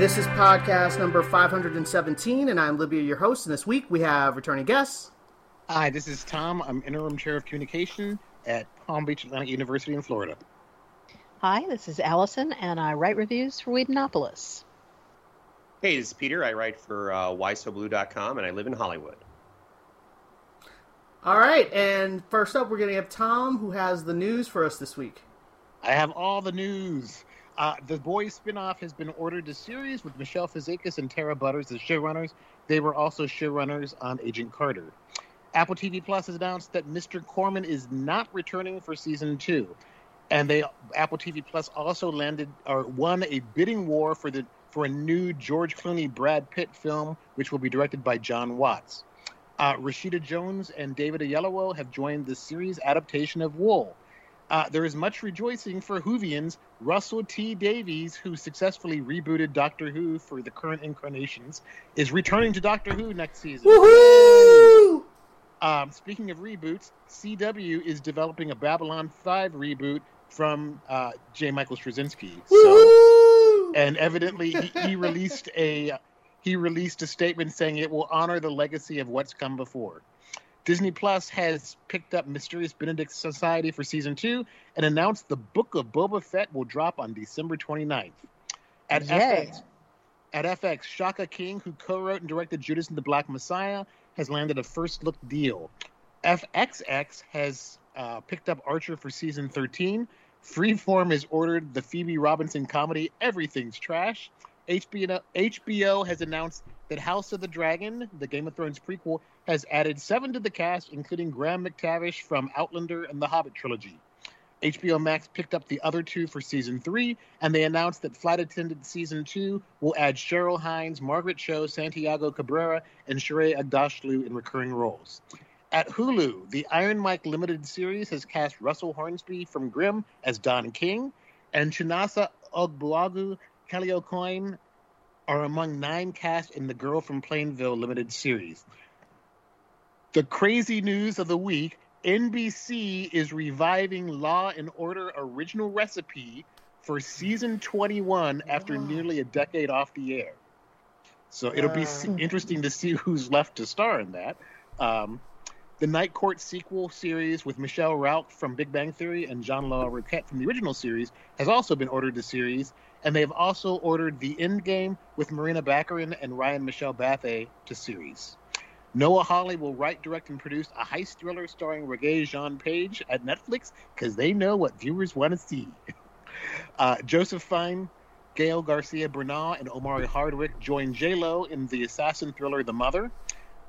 This is podcast number 517, and I'm Libya, your host. And this week we have returning guests. Hi, this is Tom. I'm interim chair of communication at Palm Beach Atlantic University in Florida. Hi, this is Allison, and I write reviews for Whedonopolis. Hey, this is Peter. I write for uh, whysoblue.com, and I live in Hollywood. All right, and first up, we're going to have Tom, who has the news for us this week. I have all the news. Uh, the Boys spinoff has been ordered to series with Michelle Fazekas and Tara Butters as showrunners. They were also showrunners on Agent Carter. Apple TV Plus has announced that Mr. Corman is not returning for season two, and they Apple TV Plus also landed or won a bidding war for the for a new George Clooney Brad Pitt film, which will be directed by Jon Watts. Uh, Rashida Jones and David Oyelowo have joined the series adaptation of Wool. Uh, there is much rejoicing for Whovians. Russell T. Davies, who successfully rebooted Doctor Who for the current incarnations, is returning to Doctor Who next season. Woohoo! Um, speaking of reboots, CW is developing a Babylon 5 reboot from uh, J. Michael Straczynski. So, and evidently, he, he released a he released a statement saying it will honor the legacy of what's come before. Disney Plus has picked up Mysterious Benedict Society for season two and announced the Book of Boba Fett will drop on December 29th. At Yay. FX, at FX, Shaka King, who co-wrote and directed Judas and the Black Messiah, has landed a first look deal. FXX has uh, picked up Archer for season 13. Freeform has ordered the Phoebe Robinson comedy Everything's Trash. HBO, HBO has announced that House of the Dragon, the Game of Thrones prequel, has added seven to the cast, including Graham McTavish from Outlander and the Hobbit trilogy. HBO Max picked up the other two for season three, and they announced that Flight Attendant season two will add Cheryl Hines, Margaret Cho, Santiago Cabrera, and Shohreh Aghdashloo in recurring roles. At Hulu, the Iron Mike limited series has cast Russell Hornsby from Grimm as Don King, and Chinasa Ogbuagu, Kelly AuCoin are among nine cast in the Girl from Plainville limited series. The crazy news of the week NBC is reviving Law and Order Original Recipe for season 21 after nearly a decade off the air. So it'll be s- interesting to see who's left to star in that. Um, the Night Court sequel series with Michelle Rauch from Big Bang Theory and John Larroquette from the original series has also been ordered to series, and they've also ordered The End Game with Morena Baccarin and Ryan Michelle Bathe to series. Noah Hawley will write, direct, and produce a heist thriller starring Regé Jean Page at Netflix because they know what viewers want to see. Uh, Joseph Fiennes, Gael Garcia Bernal, and Omari Hardwick join J-Lo in the assassin thriller The Mother.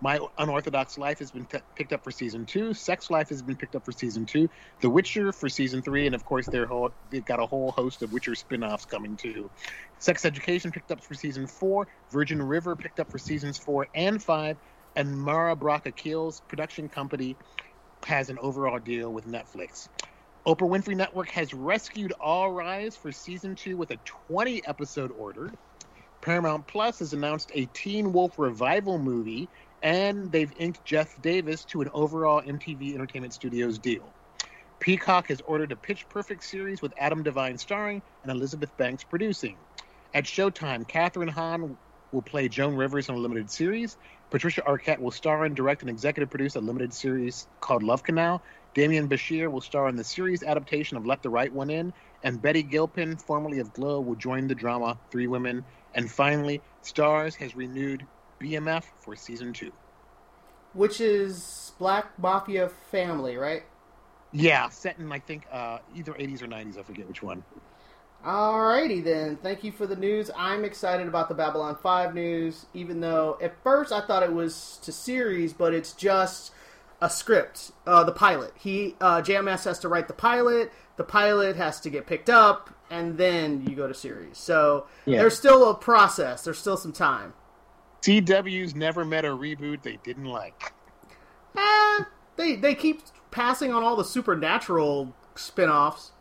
My Unorthodox Life has been picked up for season two. Sex Life has been picked up for season two. The Witcher for season three, and of course, whole, they've got a whole host of Witcher spin-offs coming too. Sex Education picked up for season four. Virgin River picked up for seasons four and five. And Mara Brock Akil's production company has an overall deal with Netflix. Oprah Winfrey Network has rescued All Rise for season two with a 20 episode order. Paramount Plus has announced a Teen Wolf revival movie, and they've inked Jeff Davis to an overall MTV Entertainment Studios deal. Peacock has ordered a Pitch Perfect series with Adam Devine starring and Elizabeth Banks producing. At Showtime, Kathryn Hahn will play Joan Rivers in a limited series. Patricia Arquette will star and direct and executive produce a limited series called Love Canal. Demián Bichir will star in the series adaptation of Let the Right One In. And Betty Gilpin, formerly of Glow, will join the drama Three Women. And finally, Starz has renewed BMF for season two. Which is Black Mafia Family, right? Yeah, set in, I think, uh, either 80s or 90s. I forget which one. Alrighty then. Thank you for the news. I'm excited about the Babylon 5 news, even though at first I thought it was to series, but it's just a script, uh, the pilot. He uh, JMS has to write the pilot. The pilot has to get picked up, and then you go to series. So Yeah. there's still a process. There's still some time. CW's never met a reboot they didn't like. Eh, they they keep passing on all the supernatural spin-offs.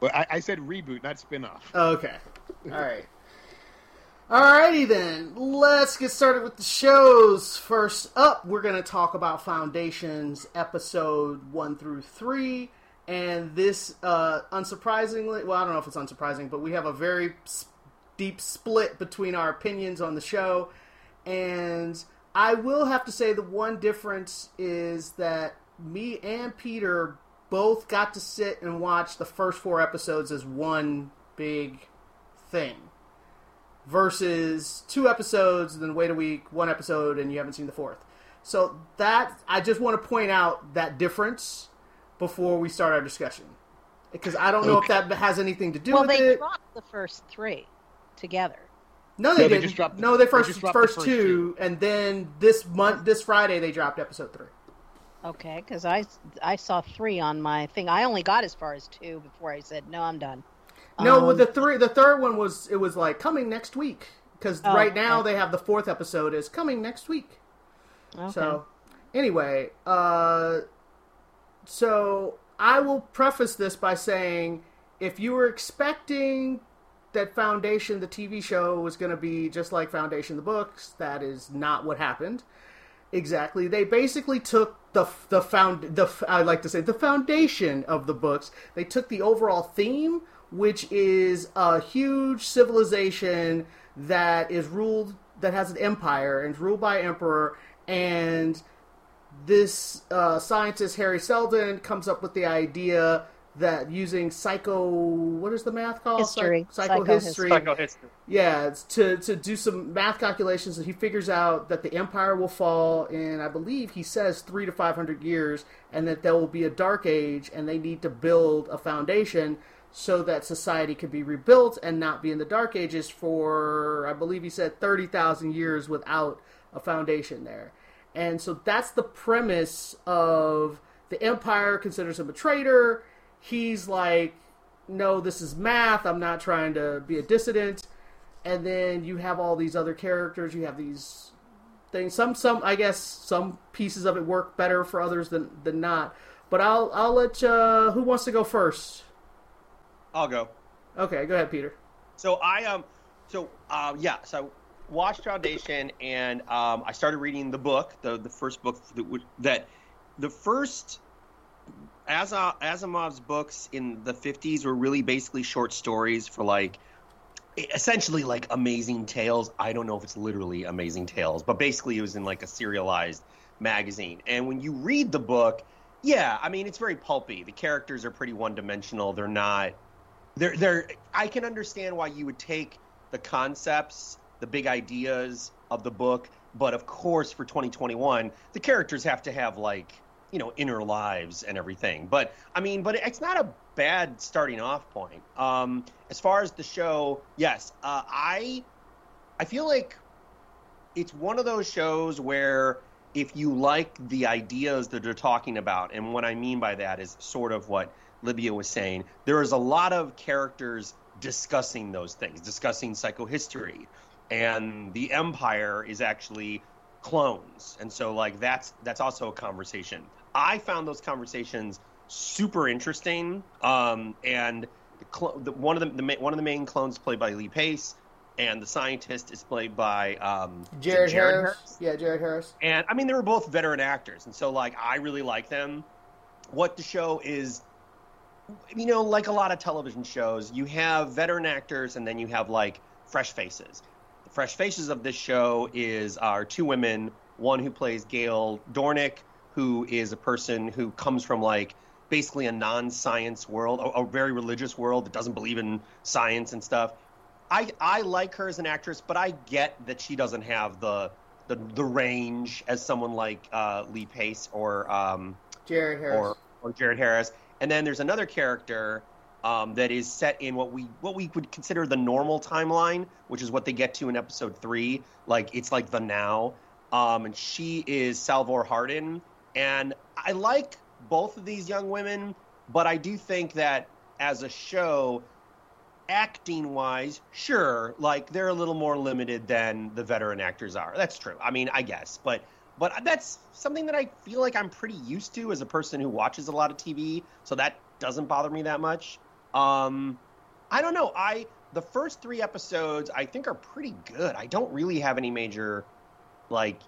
But I, I said reboot, not spin-off. Okay. All right. Alrighty then, let's get started with the shows. First up, we're going to talk about Foundations episode 1 through 3. And this, uh, unsurprisingly, well, I don't know if it's unsurprising, but we have a very deep split between our opinions on the show. And I will have to say the one difference is that me and Peter both got to sit and watch the first four episodes as one big thing versus two episodes, and then wait a week, one episode, and you haven't seen the fourth. So that I just want to point out that difference before we start our discussion because I don't know if that has anything to do well, with they it. dropped the first three together. No, they No, didn't. just dropped the- no, they they first just dropped the first, first two, and then this month, this Friday, they dropped episode three. Okay, because I I saw three on my thing. I only got as far as two before I said no, I'm done. No, Um, with the three, the third one was it was like coming next week because Oh, right now okay. they have the fourth episode is coming next week. okay. So, anyway, uh, so I will preface this by saying if you were expecting that Foundation, the TV show, was going to be just like Foundation, the books, that is not what happened. Exactly. They basically took the the found the I like to say the foundation of the books. They took the overall theme, which is a huge civilization that is ruled that has an empire and is ruled by an emperor and this uh, scientist Hari Seldon comes up with the idea that using psycho what is the math called History. Psych- psychohistory Psychohistory. yeah, it's to to do some math calculations, and he figures out that the empire will fall in, I believe he says three to five hundred years, and that there will be a dark age, and they need to build a foundation so that society can be rebuilt and not be in the dark ages for, I believe he said thirty thousand years without a foundation there, and so that's the premise of the empire considers him a traitor. He's like, no, this is math. I'm not trying to be a dissident and then you have all these other characters. You have these things. Some, some, I guess, some pieces of it work better for others than than not. But I'll, I'll let. Uh, who wants to go first? I'll go. Okay, go ahead, Peter. So I um, so uh, yeah, so I watched Foundation, and um, I started reading the book, the the first book that, that the first Asimov's books in the 50s were really basically short stories for like essentially like amazing tales. I don't know if it's literally amazing tales, but basically it was in like a serialized magazine. And when you read the book, yeah, I mean it's very pulpy. The characters are pretty one-dimensional. They're not they're they're I can understand why you would take the concepts, the big ideas of the book, but of course for 2021, the characters have to have like, you know, inner lives and everything. But I mean, but it's not a bad starting off point. Um as far as the show, yes, uh, I I feel like it's one of those shows where if you like the ideas that they're talking about, and what I mean by that is sort of what Libya was saying, there is a lot of characters discussing those things, discussing psychohistory, and the Empire is actually clones, and so like that's that's also a conversation. I found those conversations super interesting, um, and the, cl- the, one of the, the one of the main clones played by Lee Pace, and the scientist is played by um, it Jared, Harris. Harris? Yeah, Jared Harris. And I mean, they were both veteran actors, and so like I really like them. What the show is, you know, like a lot of television shows, you have veteran actors, and then you have like fresh faces. The fresh faces of this show is are two women. One who plays Gaal Dornick, who is a person who comes from like basically a non-science world, a, a very religious world that doesn't believe in science and stuff. I I like her as an actress, but I get that she doesn't have the the, the range as someone like uh, Lee Pace or um, Jared Harris. or or Jared Harris. And then there's another character um, that is set in what we what we would consider the normal timeline, which is what they get to in episode three. Like it's like the now. Um, and she is Salvor Hardin, and I like both of these young women, but I do think that as a show, acting wise, sure, like they're a little more limited than the veteran actors are. That's true. I mean, I guess, but but that's something that I feel like I'm pretty used to as a person who watches a lot of TV, so that doesn't bother me that much. Um, I don't know. I the first three episodes I think are pretty good. I don't really have any major like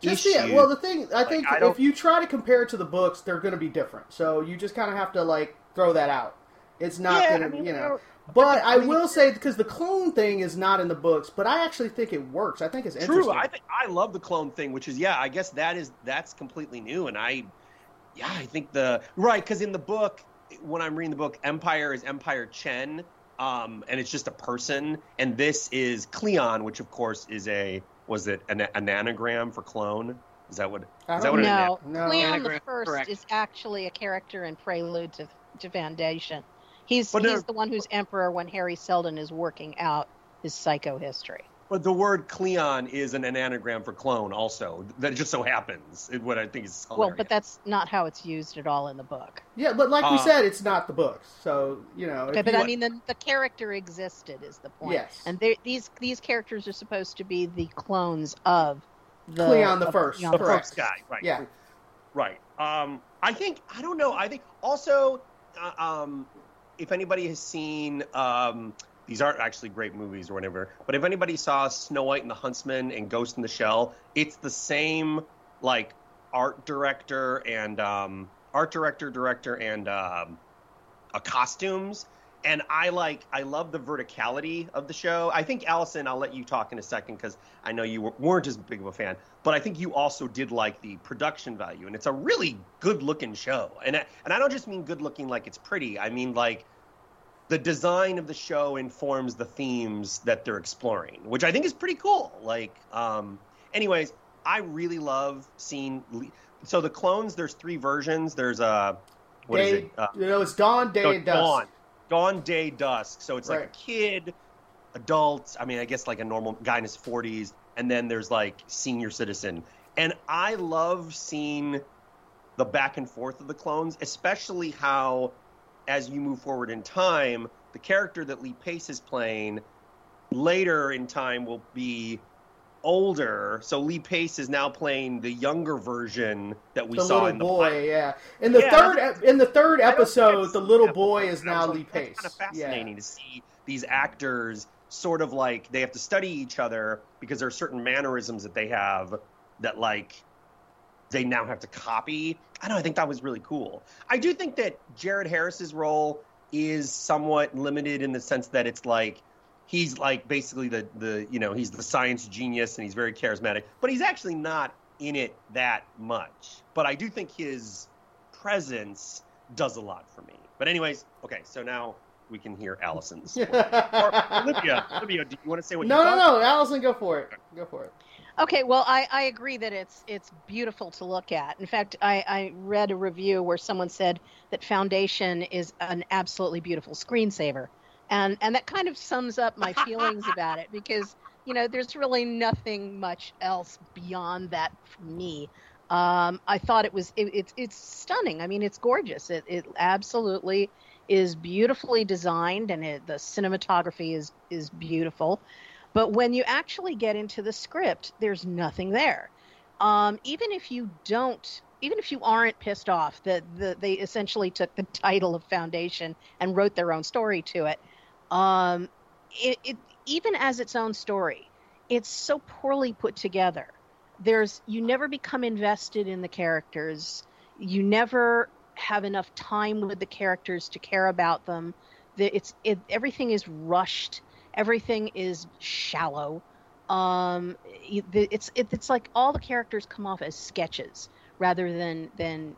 Just issues. yeah. Well, the thing I Like, think I if you try to compare it to the books, they're going to be different. So you just kind of have to like throw that out. It's not Yeah, going I to, mean, you you know. know, But I I will say because the clone thing is not in the books, but I actually think it works. I think it's True. interesting. I think I love the clone thing, which is yeah. I guess that is that's completely new, and I, yeah, I think the right because in the book, when I'm reading the book, Empire is Empire Chen, um, and it's just a person, and this is Cleon, which of course is a was it an, an anagram for clone? Is that what? That what it know. is? No, No. Cleon the First correct. is actually a character in Prelude to, to Foundation. He's But no- he's the one who's emperor when Hari Seldon is working out his psycho history. But the word Cleon is an, an anagram for clone, also. That just so happens. It, what I think is hilarious. Well, but that's not how it's used at all in the book. Yeah, but like we Uh, said, it's not the book. So you know. Okay, but you- I mean, the, the character existed is the point. Yes. And these these characters are supposed to be the clones of the Cleon the of First. Cleon the the correct. first guy, right? Yeah. Right. Um, I think I don't know. I think also, uh, um, if anybody has seen, um, these aren't actually great movies or whatever, but if anybody saw Snow White and the Huntsman and Ghost in the Shell, it's the same like art director and um, art director, director, and um, uh, costumes. And I like, I love the verticality of the show. I think Allison, I'll let you talk in a second because I know you weren't as big of a fan, but I think you also did like the production value, and it's a really good-looking show. And I, and I don't just mean good-looking like it's pretty. I mean like the design of the show informs the themes that they're exploring, which I think is pretty cool. Like, um, anyways, I really love seeing. Le- So the clones, there's three versions. There's a what is day, it? Uh, you know, it's dawn, day, no, and dusk. Dawn. Dawn, day, dusk. So it's like a kid, adult. I mean, I guess like a normal guy in his 40s, and then there's like senior citizen. And I love seeing the back and forth of the clones, especially how, as you move forward in time, the character that Lee Pace is playing later in time will be older. So Lee Pace is now playing the younger version that we the saw in the boy, pilot. yeah. In the Yeah, third, in the third I don't think episode, the little boy is now Lee Pace. kind of Yeah. fascinating to see these actors sort of like they have to study each other because there are certain mannerisms that they have that like they now have to copy. I don't know, I think that was really cool. I do think that Jared Harris's role is somewhat limited in the sense that it's like he's like basically the the you know he's the science genius and he's very charismatic, but he's actually not in it that much. But I do think his presence does a lot for me. But anyways, okay, so now we can hear Allison's. or Olivia, Olivia, do you want to say what no, you no, no, Allison, go for it. Go for it. Okay, well, I, I agree that it's it's beautiful to look at. In fact, I, I read a review where someone said that Foundation is an absolutely beautiful screensaver, and and that kind of sums up my feelings about it because you know there's really nothing much else beyond that for me. Um, I thought it was it, it's it's stunning. I mean, it's gorgeous. It it absolutely is beautifully designed, and it, the cinematography is is beautiful. But when you actually get into the script, there's nothing there. Um, even if you don't, even if you aren't pissed off that the, they essentially took the title of Foundation and wrote their own story to it, um, it, it even as its own story, it's so poorly put together. There's you never become invested in the characters. You never have enough time with the characters to care about them. The, it's it, everything is rushed everything is shallow. Um it's it, it's like all the characters come off as sketches rather than than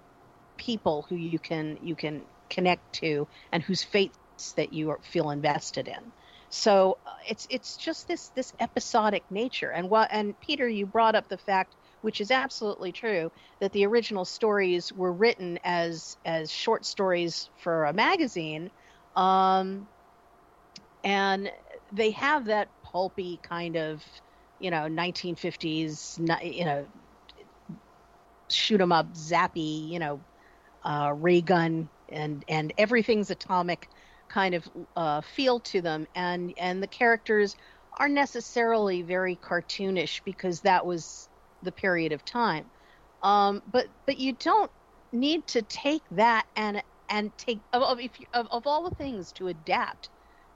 people who you can you can connect to and whose fates that you feel invested in. So uh, it's it's just this this episodic nature. And what and peter you brought up the fact which is absolutely true that the original stories were written as as short stories for a magazine. Um and they have that pulpy kind of you know 1950s you know shoot 'em up zappy you know uh, ray gun and and everything's atomic kind of uh, feel to them, and and the characters are necessarily very cartoonish because that was the period of time. Um, but but you don't need to take that and and take of of, if you, of of all the things to adapt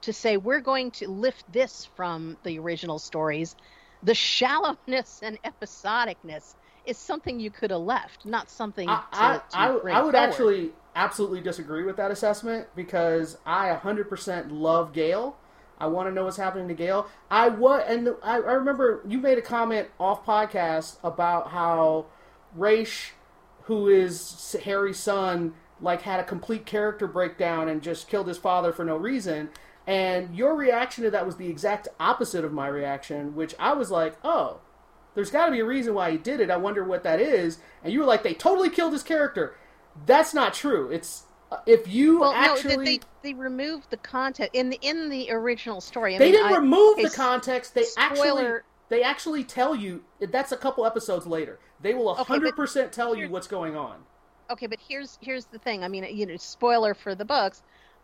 to say we're going to lift this from the original stories. The shallowness and episodicness is something you could have left, not something I, to, I, to I, I would forward. actually absolutely disagree with that assessment because I 100% love Gaal. I want to know what's happening to Gaal. I what and the, I, I remember you made a comment off podcast about how Raych, who is Hari's son, like had a complete character breakdown and just killed his father for no reason. And your reaction to that was the exact opposite of my reaction, which I was like, oh, there's got to be a reason why he did it. I wonder what that is. And you were like, they totally killed his character. That's not true. It's uh, if you well, actually no, they, they removed the content in the in the original story. I they mean, didn't I- remove okay, the context. They actually they actually tell you. That's a couple episodes later. They will Okay, hundred percent tell you what's going on. okay, but here's here's the thing. I mean, you know, spoiler for the books.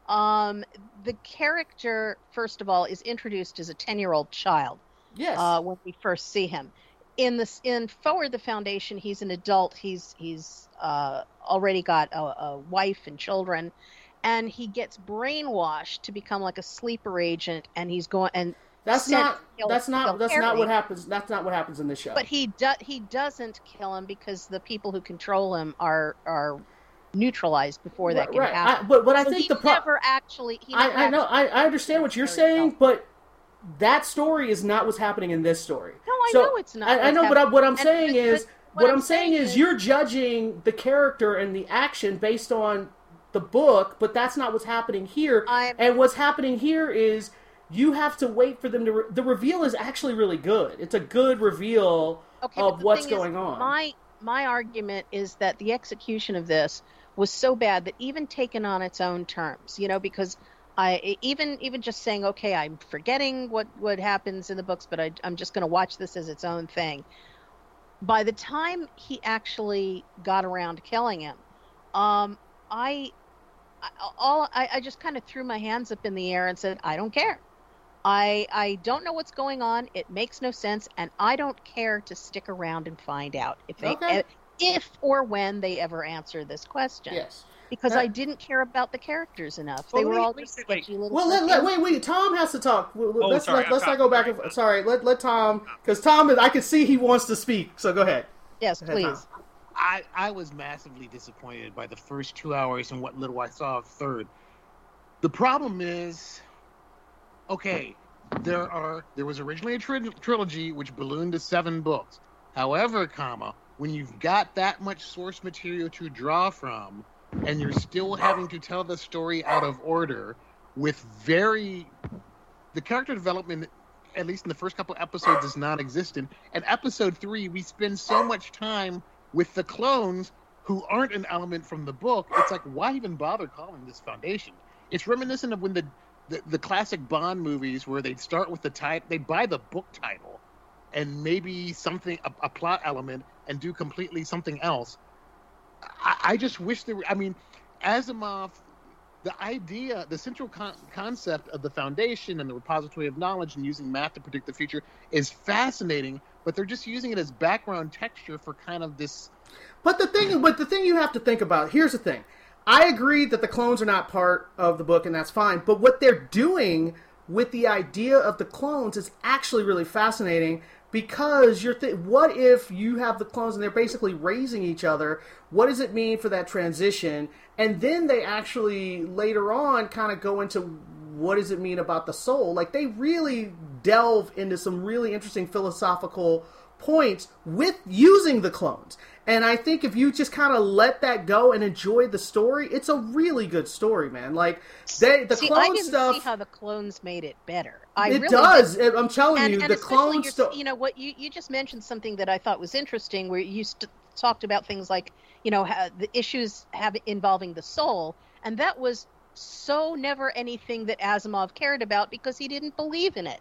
Um, the character, first of all, is introduced as a ten year old child. Yes. uh, when we first see him. In this, in Forward the Foundation, he's an adult. He's he's uh, already got a, a wife and children, and he gets brainwashed to become like a sleeper agent. And he's going and that's not. to kill- That's not. That's not what happens. That's not what happens in this show. but he do, he doesn't kill him because the people who control him are are neutralized before that right. can right. happen. I, but but I So think he the pro- never actually. He never I, I know. I, I understand what you're saying, felt. but that story is not what's happening in this story. No, I So, know it's not. I, I know, but I, what I'm And- saying but- is, but what, I'm saying is, is- you're judging the character and the action based on the book, but that's not what's happening here. I'm- and what's happening here is you have to wait for them to. Re- the reveal is actually really good. It's a good reveal okay, of what's thing is, going on. My my argument is that the execution of this was so bad that even taken on its own terms, you know, because I even even just saying, okay, I'm forgetting what what happens in the books, but I, I'm just going to watch this as its own thing. By the time he actually got around killing him, um, I, I all I, I just kind of threw my hands up in the air and said, I don't care. I I don't know what's going on. It makes no sense, and I don't care to stick around and find out if they Okay. if or when they ever answer this question. yes. Because Uh, I didn't care about the characters enough. Well, they were wait, all wait, just wait, wait. sketchy little. Well, let, let, wait, wait. Tom has to talk. Well, Oh, let's sorry, let, let's not go back. sorry. And, sorry, let let Tom because Tom is. I can see he wants to speak. So go ahead. yes, Go ahead, Tom. please. I, I was massively disappointed by the first two hours and what little I saw of third. The problem is, okay, there are there was originally a tri- trilogy which ballooned to seven books. However, comma, when you've got that much source material to draw from, and you're still having to tell the story out of order with very the character development at least in the first couple episodes is non-existent and episode three we spend so much time with the clones who aren't an element from the book it's like why even bother calling this foundation it's reminiscent of when the the, the classic bond movies where they'd start with the title they'd buy the book title and maybe something a, a plot element and do completely something else I, I just wish there were i mean asimov the idea, the central con- concept of the foundation and the repository of knowledge and using math to predict the future is fascinating, but they're just using it as background texture for kind of this. But the thing, but the thing you have to think about. Here's the thing. I agree that the clones are not part of the book, and that's fine. But what they're doing with the idea of the clones is actually really fascinating because you're. Th- what if you have the clones and they're basically raising each other? What does it mean for that transition? And then they actually later on kind of go into what does it mean about the soul? Like they really delve into some really interesting philosophical points with using the clones. And I think if you just kind of let that go and enjoy the story, it's a really good story, man. Like they the see, clone I didn't stuff see how the clones made it better. I it really does. didn't. I'm telling and, you, and the clone stuff You know what? You you just mentioned something that I thought was interesting, where you st- talked about things like you know the issues have involving the soul, and that was so never anything that Asimov cared about because he didn't believe in it.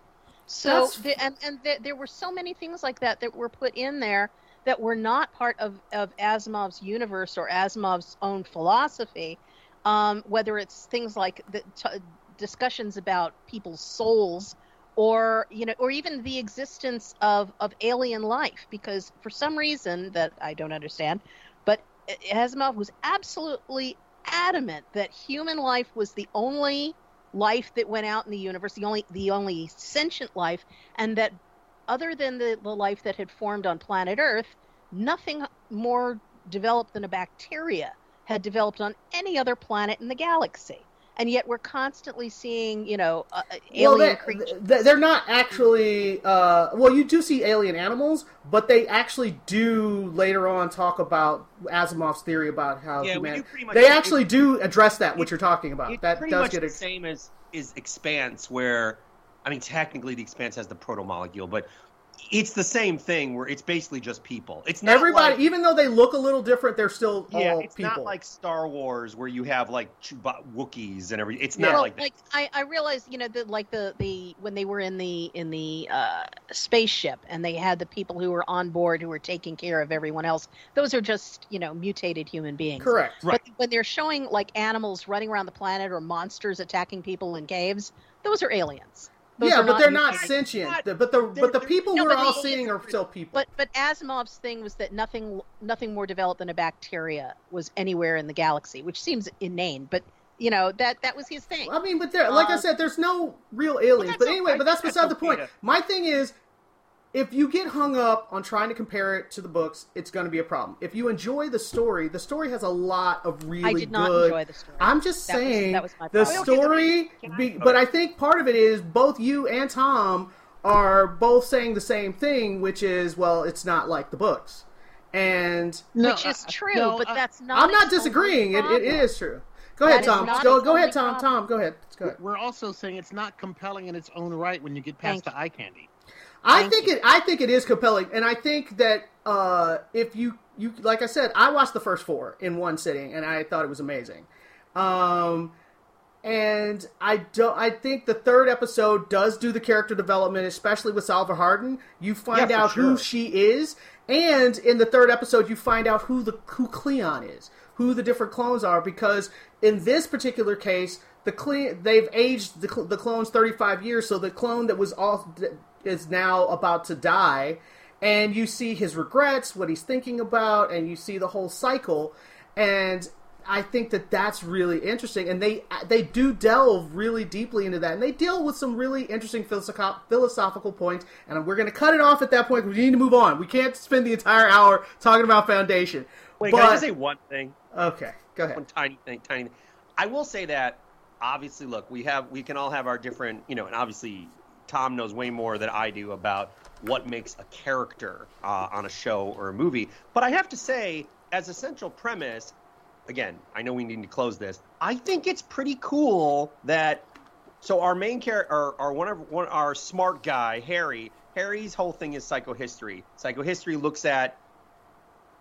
So the, and and the, there were so many things like that that were put in there that were not part of of Asimov's universe or Asimov's own philosophy. Um, whether it's things like the, t- discussions about people's souls or you know or even the existence of of alien life because for some reason that I don't understand but Asimov was absolutely adamant that human life was the only life that went out in the universe the only the only sentient life and that other than the, the life that had formed on planet earth nothing more developed than a bacteria had developed on any other planet in the galaxy and yet we're constantly seeing, you know, uh, alien well, they, creatures. They're not actually. Uh, well, you do see alien animals, but they actually do later on talk about Asimov's theory about how Yeah, humanity. do pretty They it- actually do address that. What you're talking about. It's that pretty does much get. the Ex- same as is Expanse, where I mean, technically the Expanse has the proto molecule, but it's the same thing where it's basically just people. It's not Everybody, like- even though they look a little different, they're still yeah, all it's people. not like Star Wars where you have like Chewba- Wookiees and everything. It's not well, like that. like I, I realized, you know, that like the the when they were in the in the uh, spaceship and they had the people who were on board who were taking care of everyone else. Those are just you know mutated human beings. Correct. Right. But when they're showing like animals running around the planet or monsters attacking people in caves, those are aliens. Those yeah, are but they're not sentient. not- but the but the people no, we're all the- seeing are still people. But but Asimov's thing was that nothing nothing more developed than a bacteria was anywhere in the galaxy, which seems inane. But you know that that was his thing. I mean, but there, like I Uh, said, there's no real aliens. that's But anyway, I but that's think beside the point. My thing is, if you get hung up on trying to compare it to the books, it's going to be a problem. If you enjoy the story, the story has a lot of really I did not good. enjoy the story. I'm just That was- saying that was my the problem. story, Can I- be, but I think part of it is both you and Tom are both saying the same thing, which is, well, it's not like the books, and which is true, no, but that's not. I'm not disagreeing. It, it problem. is true. Go ahead, Tom. Go go ahead, Tom. problem. Tom, go ahead. Go ahead. We're also saying it's not compelling in its own right when you get past Thank the eye candy. I Thank think you. it. I think it is compelling, and I think that uh, if you you like I said, I watched the first four in one sitting, and I thought it was amazing. Um, and I don't. I think the third episode does do the character development, especially with Salvor Hardin. You find Yeah, out who she is, and in the third episode, you find out who the who Cleon is, who the different clones are. Because in this particular case, the Cle- they've aged the, cl- the clones thirty five years, so the clone that was all is now about to die, and you see his regrets, what he's thinking about, and you see the whole cycle, and I think that that's really interesting, and they they do delve really deeply into that, and they deal with some really interesting philosoph- philosophical points. And we're going to cut it off at that point. Because we need to move on. We can't spend the entire hour talking about Foundation. Wait, but, can I just say one thing? okay, go ahead. One tiny thing, tiny. Thing. I will say that obviously, look, we have we can all have our different, you know, and obviously Tom knows way more than I do about what makes a character uh, on a show or a movie. But I have to say, as a central premise, again, I know we need to close this. I think it's pretty cool that so our main character, our, our one of one our smart guy, Hari. Hari's whole thing is psychohistory. Psychohistory looks at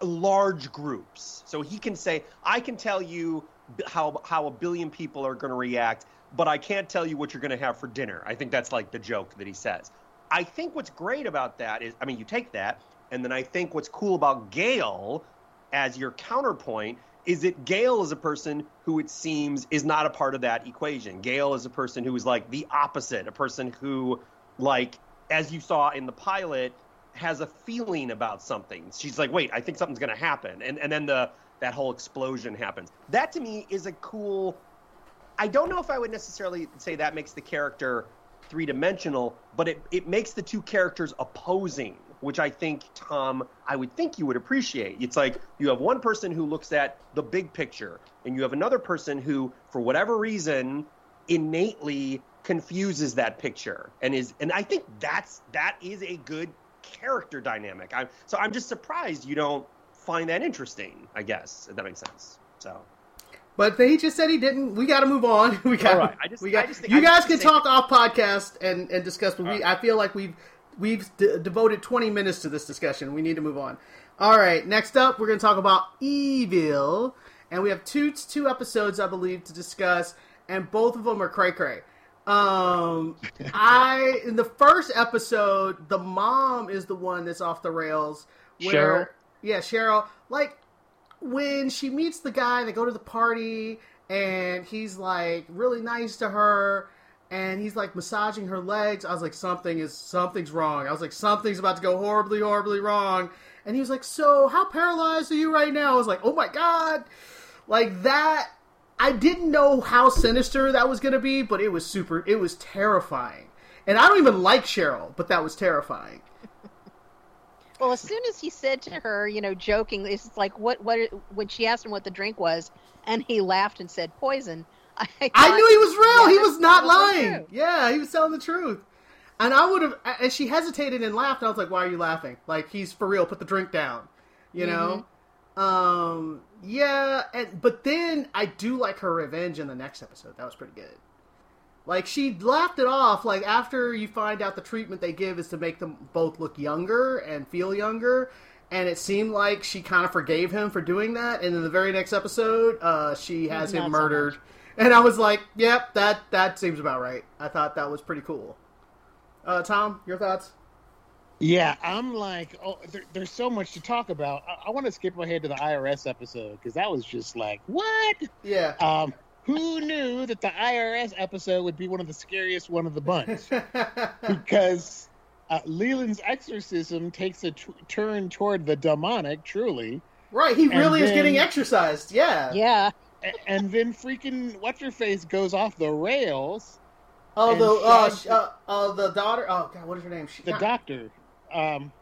large groups, so he can say, "I can tell you how how a billion people are going to react, but I can't tell you what you're going to have for dinner." I think that's like the joke that he says. I think what's great about that is, I mean, you take that, and then I think what's cool about Gaal as your counterpoint is that Gaal is a person who it seems is not a part of that equation. Gaal is a person who is like the opposite, a person who, like, as you saw in the pilot, has a feeling about something. She's like, wait, I think something's gonna happen. And and then the that whole explosion happens. That to me is a cool I don't know if I would necessarily say that makes the character three dimensional, but it, it makes the two characters opposing, which I think, Tom, I would think you would appreciate. It's like you have one person who looks at the big picture, and you have another person who, for whatever reason, innately confuses that picture and is and I think that's that is a good character dynamic. I'm so I'm just surprised you don't find that interesting, I guess, if that makes sense. So But he just said he didn't. We got to move on. We got. All right. I just- we got. I just think- you guys can talk off podcast and and discuss. But we, All I feel like we've we've d- devoted twenty minutes to this discussion. We need to move on. All right. Next up, we're going to talk about Evil, and we have two two episodes, I believe, to discuss, and both of them are cray cray. Um, I in the first episode, the mom is the one that's off the rails. Where, Cheryl? Yeah, Cheryl. Like when she meets the guy, they go to the party, and he's like really nice to her and he's like massaging her legs. I was like, something is something's wrong. I was like, something's about to go horribly, horribly wrong. And he was like, so how paralyzed are you right now? I was like, oh my god, like that. I didn't know how sinister that was going to be, but it was super. It was terrifying. And I don't even like Cheryl, but that was terrifying. Well, as soon as he said to her, you know, joking, it's like what what when she asked him what the drink was, and he laughed and said poison. I, I knew he was real. yeah, he was not lying. Yeah, he was telling the truth. And I would have, and she hesitated and laughed. And I was like, "Why are you laughing? Like he's for real. Put the drink down." You know. Um. Yeah. And but then I do like her revenge in the next episode. That was pretty good. Like she laughed it off. Like after you find out the treatment they give is to make them both look younger and feel younger. And it seemed like she kind of forgave him for doing that. And in the very next episode, uh, she has Not him so murdered. much. And I was like, "Yep, that that seems about right." I thought that was pretty cool. Uh, Tom, your thoughts? Yeah, I'm like, oh, there, there's so much to talk about. I, I want to skip ahead to the IRS episode because that was just like, what? Yeah. Um, who knew that the IRS episode would be one of the scariest one of the bunch? because uh, Leland's exorcism takes a t- turn toward the demonic, truly, right. He really is getting exercised. Yeah. Yeah, and then freaking what's her face goes off the rails. Oh, the uh, Shag- sh- uh, uh, the daughter. Oh God, what is her name? She, The not- doctor, um,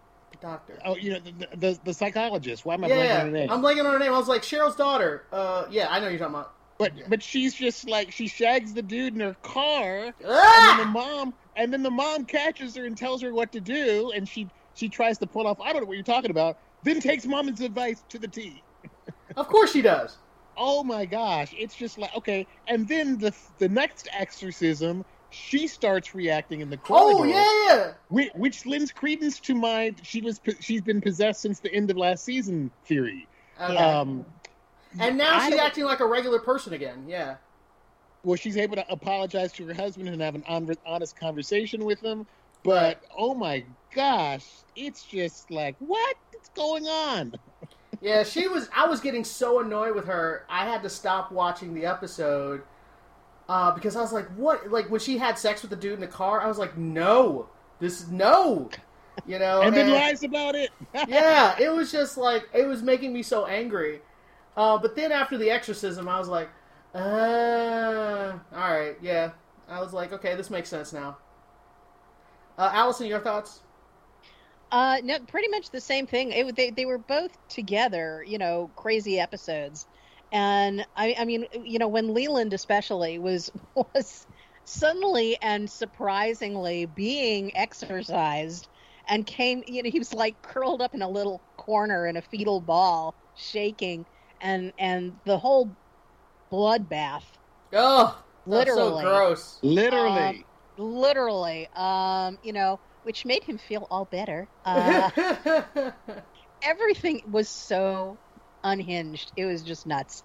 doctor. oh, you know, the the, the psychologist. Why am I blanking on her name? I'm blanking on her name. I was like Cheryl's daughter. Uh, yeah, I know you're talking about. But but she's just like she shags the dude in her car, and then the Ah! mom and then the mom catches her and tells her what to do, and she she tries to pull off. I don't know what you're talking about. Then takes mom's advice to the T. Of course she does. Oh my gosh, it's just like okay. And then the the next exorcism, she starts reacting in the corridor. Oh yeah, which, which lends credence to my she was she's been possessed since the end of last season theory. Okay. Um, and now I she's acting like a regular person again. Yeah. well, she's able to apologize to her husband and have an honest conversation with him. But oh my gosh, it's just like what is going on? Yeah, she was. I was getting so annoyed with her. I had to stop watching the episode uh, because I was like, "What?" Like when she had sex with the dude in the car, I was like, "No, this no," you know. and then lies about it. yeah, it was just like it was making me so angry. Uh, but then after the exorcism, I was like, uh, all right, yeah. I was like, okay, this makes sense now. Uh, Allison, your thoughts? uh, no, pretty much the same thing. It, they they were both together, you know, crazy episodes, and I I mean, you know, when Leland especially was was suddenly and surprisingly being exercised and came, you know, he was like curled up in a little corner in a fetal ball, shaking, and and the whole bloodbath, Oh, that's Literally. so gross. Literally. Um, literally, um, you know, which made him feel all better. Uh, everything was so unhinged. It was just nuts.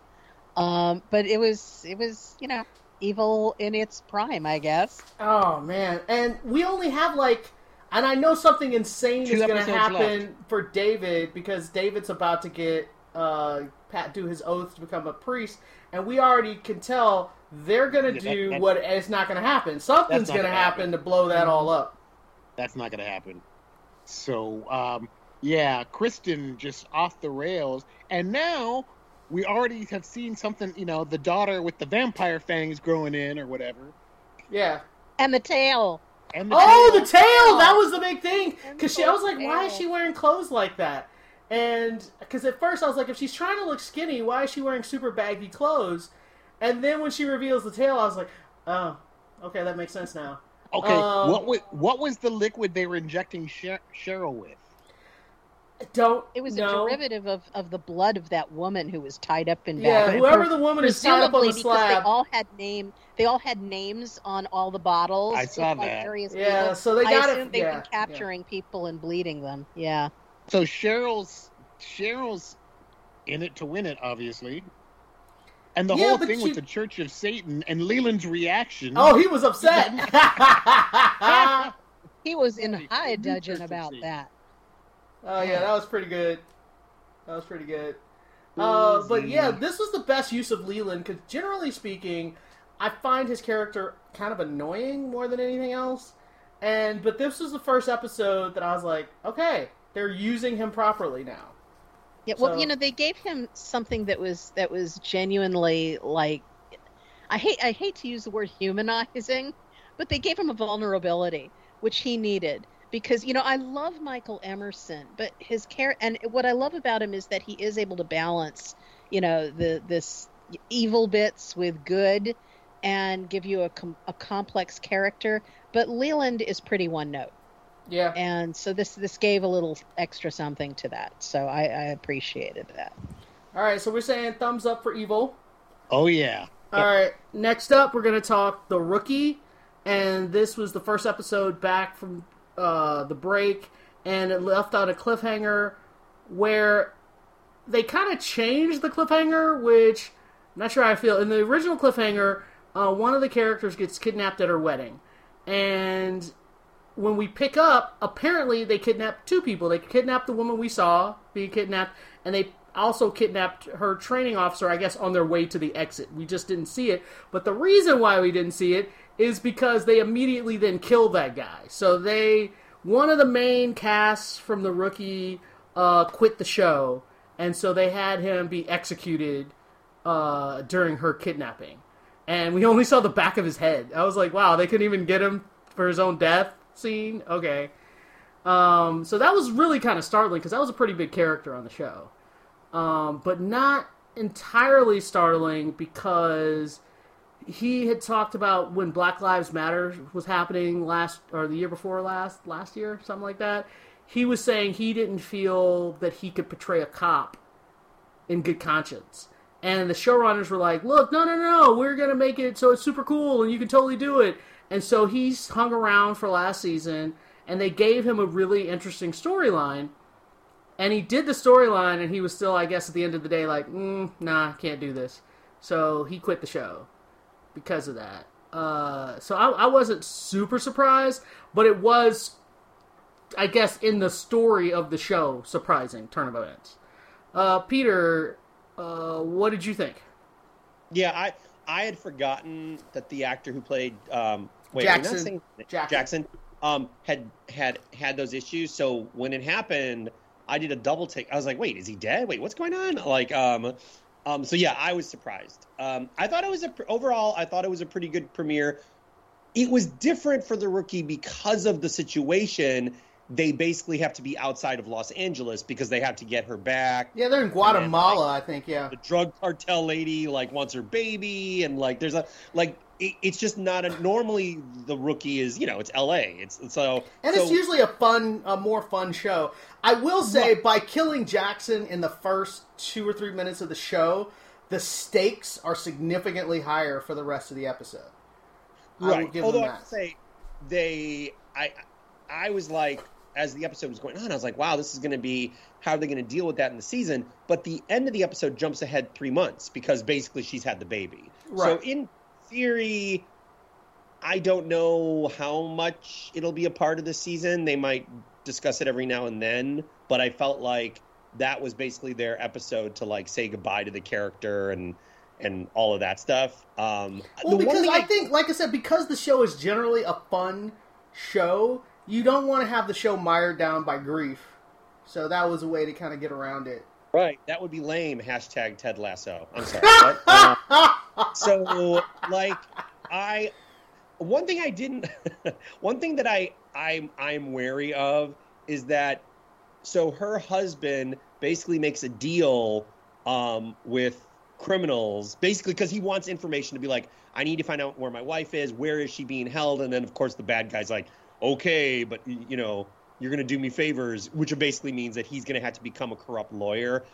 Um, but it was it was you know evil in its prime, I guess. oh man, and we only have like, and I know something insane Two is going to happen left. for David because David's about to get uh Pat do his oath to become a priest, and we already can tell they're going to Yeah, do that- what is not going to happen. Something's going to gonna happen happen. to blow that all up. That's not going to happen. So, um, yeah, Kristen just off the rails. And now we already have seen something, you know, the daughter with the vampire fangs growing in or whatever. Yeah. And the tail. And the Oh, tail. the tail! That was the big thing. Because the I was like, why is she wearing clothes like that? And because at first I was like, if she's trying to look skinny, why is she wearing super baggy clothes? And then when she reveals the tail, I was like, oh, okay, that makes sense now. Okay, Um, what was what was the liquid they were injecting Sher- Cheryl with? Don't. It was know. a derivative of, of the blood of that woman who was tied up in Yeah, back. whoever the woman is tied up on the because they all had name. They all had names on all the bottles. I saw with, that. various Yeah, people. so they I got assume it. they've Yeah, been capturing people and bleeding them. Yeah. So Cheryl's Cheryl's in it to win it, obviously. And the Yeah, whole thing she- with the Church of Satan and Leland's reaction. Oh, he was upset. He was in high dudgeon about that. Oh yeah, that was pretty good. That was pretty good. Uh, but yeah, this was the best use of Leland because generally speaking, I find his character kind of annoying more than anything else. And but this was the first episode that I was like, okay, they're using him properly now. Yeah, well, So- you know, they gave him something that was that was genuinely like I hate I hate to use the word humanizing, but they gave him a vulnerability which he needed. Because you know I love Michael Emerson, but his care and what I love about him is that he is able to balance, you know, the this evil bits with good and give you a com- a complex character, but Leland is pretty one note Yeah. and so this this gave a little extra something to that so i, I appreciated that All right, so we're saying thumbs up for Evil. Oh yeah. All right, next up, we're going to talk The Rookie. And this was the first episode back from uh, the break. And it left out a cliffhanger where they kind of changed the cliffhanger, which I'm not sure how I feel. In the original cliffhanger, uh, one of the characters gets kidnapped at her wedding. And when we pick up, apparently they kidnapped two people. They kidnapped the woman we saw being kidnapped, and they also kidnapped her training officer, I guess, on their way to the exit. We just didn't see it. But the reason why we didn't see it is because they immediately then killed that guy. So they, one of the main casts from the rookie, uh, quit the show, and so they had him be executed uh, during her kidnapping. And we only saw the back of his head. I was like, wow, they couldn't even get him for his own death scene. Okay. Um, so that was really kind of startling because that was a pretty big character on the show. Um, but not entirely startling because he had talked about when Black Lives Matter was happening last or the year before last, last year, something like that. He was saying he didn't feel that he could portray a cop in good conscience. And the showrunners were like, look, no, no, no, we're to make it so it's super cool and you can totally do it. And so he's hung around for last season and they gave him a really interesting storyline. And he did the storyline and he was still, I guess, at the end of the day, like, mm, nah, I can't do this. So he quit the show because of that. Uh, so I, I wasn't super surprised, but it was, I guess, in the story of the show, surprising turn of events. Uh, Peter, uh, what did you think? Yeah, I I had forgotten that the actor who played um, wait, Jackson. Saying- Jackson. Jackson um, had had had those issues. So when it happened, I did a double take. I was like, wait, is he dead? Wait, what's going on? Like, um, um, so yeah, I was surprised. Um, I thought it was a overall. I thought it was a pretty good premiere. It was different for the rookie because of the situation. They basically have to be outside of Los Angeles because they have to get her back Yeah, they're in Guatemala, I think. Yeah. the drug cartel lady like wants her baby and like there's a like it, it's just not a normally the rookie is you know it's la it's so And so, it's usually a fun, a more fun show. I will say, by killing Jackson in the first two or three minutes of the show, the stakes are significantly higher for the rest of the episode. I right give although i say they i i was like as the episode was going on i was like wow this is going to be how are they going to deal with that in the season but the end of the episode jumps ahead three months because basically she's had the baby so in theory I don't know how much it'll be a part of the season. They might discuss it every now and then, but I felt like that was basically their episode to like say goodbye to the character and and all of that stuff. Um, Well, the one because thing I think, like I said, because the show is generally a fun show, you don't want to have the show mired down by grief. So that was a way to kind of get around it. right that would be lame. Hashtag Ted Lasso. I'm sorry. what? Uh, so like I one thing I didn't one thing that I I'm I'm wary of is that so her husband basically makes a deal um, with criminals basically because he wants information to be like I need to find out where my wife is where is she being held and then of course the bad guy's like okay but you know you're going to do me favors which basically means that he's going to have to become a corrupt lawyer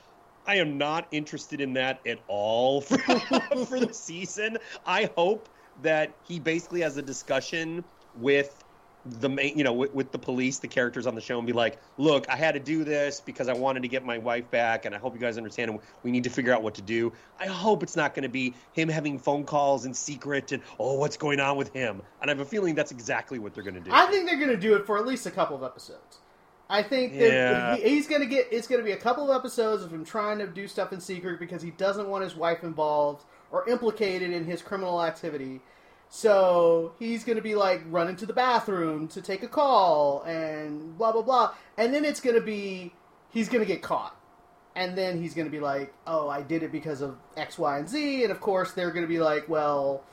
I am not interested in that at all for, for the season. I hope that he basically has a discussion with the main, you know, with, with the police, the characters on the show, and be like, "Look, I had to do this because I wanted to get my wife back, and I hope you guys understand. and We need to figure out what to do." I hope it's not going to be him having phone calls in secret and oh, what's going on with him. And I have a feeling that's exactly what they're going to do. I think they're going to do it for at least a couple of episodes. I think that Yeah. he's going to get. It's going to be a couple of episodes of him trying to do stuff in secret because he doesn't want his wife involved or implicated in his criminal activity. So he's going to be like running to the bathroom to take a call and blah blah blah, and then it's going to be he's going to get caught, and then he's going to be like, "Oh, I did it because of X, Y, and Z," and of course they're going to be like, "Well."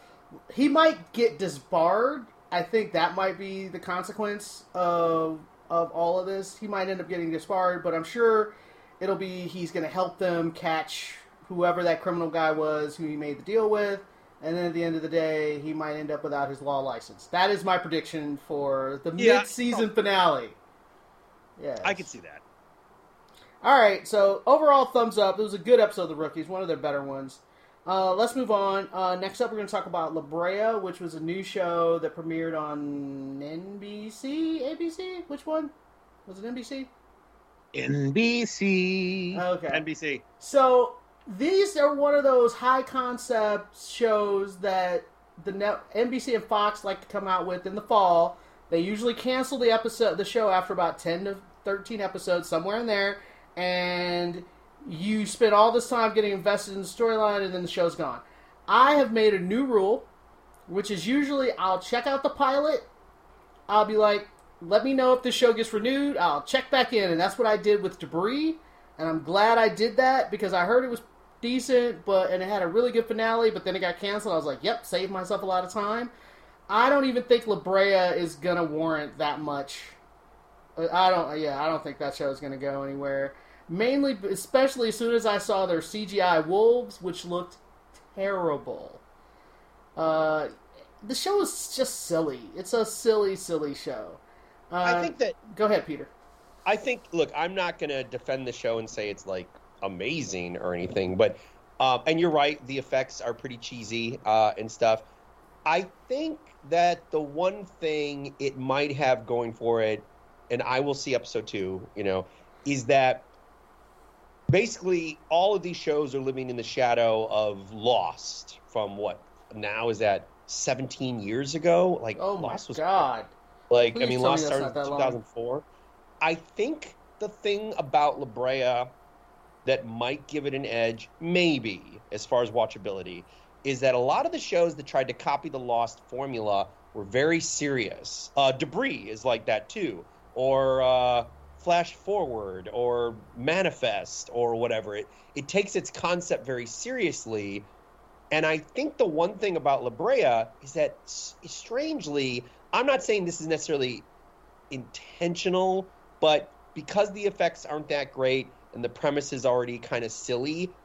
he might get disbarred. I think that might be the consequence of of all of this. He might end up getting disbarred, but I'm sure it'll be he's going to help them catch whoever that criminal guy was who he made the deal with, and then at the end of the day, he might end up without his law license. That is my prediction for the Yeah. mid-season finale. Yeah, I could see that. all right, so overall, thumbs up. It was a good episode of The Rookies, one of their better ones. Uh, let's move on. Uh, next up, we're going to talk about La Brea, which was a new show that premiered on NBC, ABC. Which one was it? NBC. NBC. Okay. NBC. So these are one of those high concept shows that the net, NBC and Fox like to come out with in the fall. They usually cancel the episode, the show after about ten to thirteen episodes, somewhere in there, and you spend all this time getting invested in the storyline, and then the show's gone. I have made a new rule, which is usually I'll check out the pilot. I'll be like, let me know if the show gets renewed. I'll check back in, and that's what I did with Debris and I'm glad I did that because I heard it was decent, but and it had a really good finale, but then it got canceled. I was like, "Yep, saved myself a lot of time." I don't even think La Brea is gonna warrant that much. Uh, I don't. Yeah, I don't think that show is gonna go anywhere. Mainly, especially as soon as I saw their CGI wolves, which looked terrible. Uh, the show is just silly. It's a silly, silly show. Uh, I think that Go ahead, Peter. I think. Look, I'm not going to defend the show and say it's like amazing or anything, but um, and you're right, the effects are pretty cheesy uh, and stuff. I think that the one thing it might have going for it, and I will see episode two, you know, is that basically all of these shows are living in the shadow of Lost from what now is that 17 years ago? Like Oh my Lost was god. like, Please I mean, me Lost started in that long. 2004. I think the thing about La Brea that might give it an edge, maybe, as far as watchability, is that a lot of the shows that tried to copy the Lost formula were very serious. Uh, Debris is like that too, or uh, Flash Forward, or Manifest, or whatever. It it takes its concept very seriously, and I think the one thing about La Brea is that, strangely, I'm not saying this is necessarily intentional, but because the effects aren't that great and the premise is already kind of silly,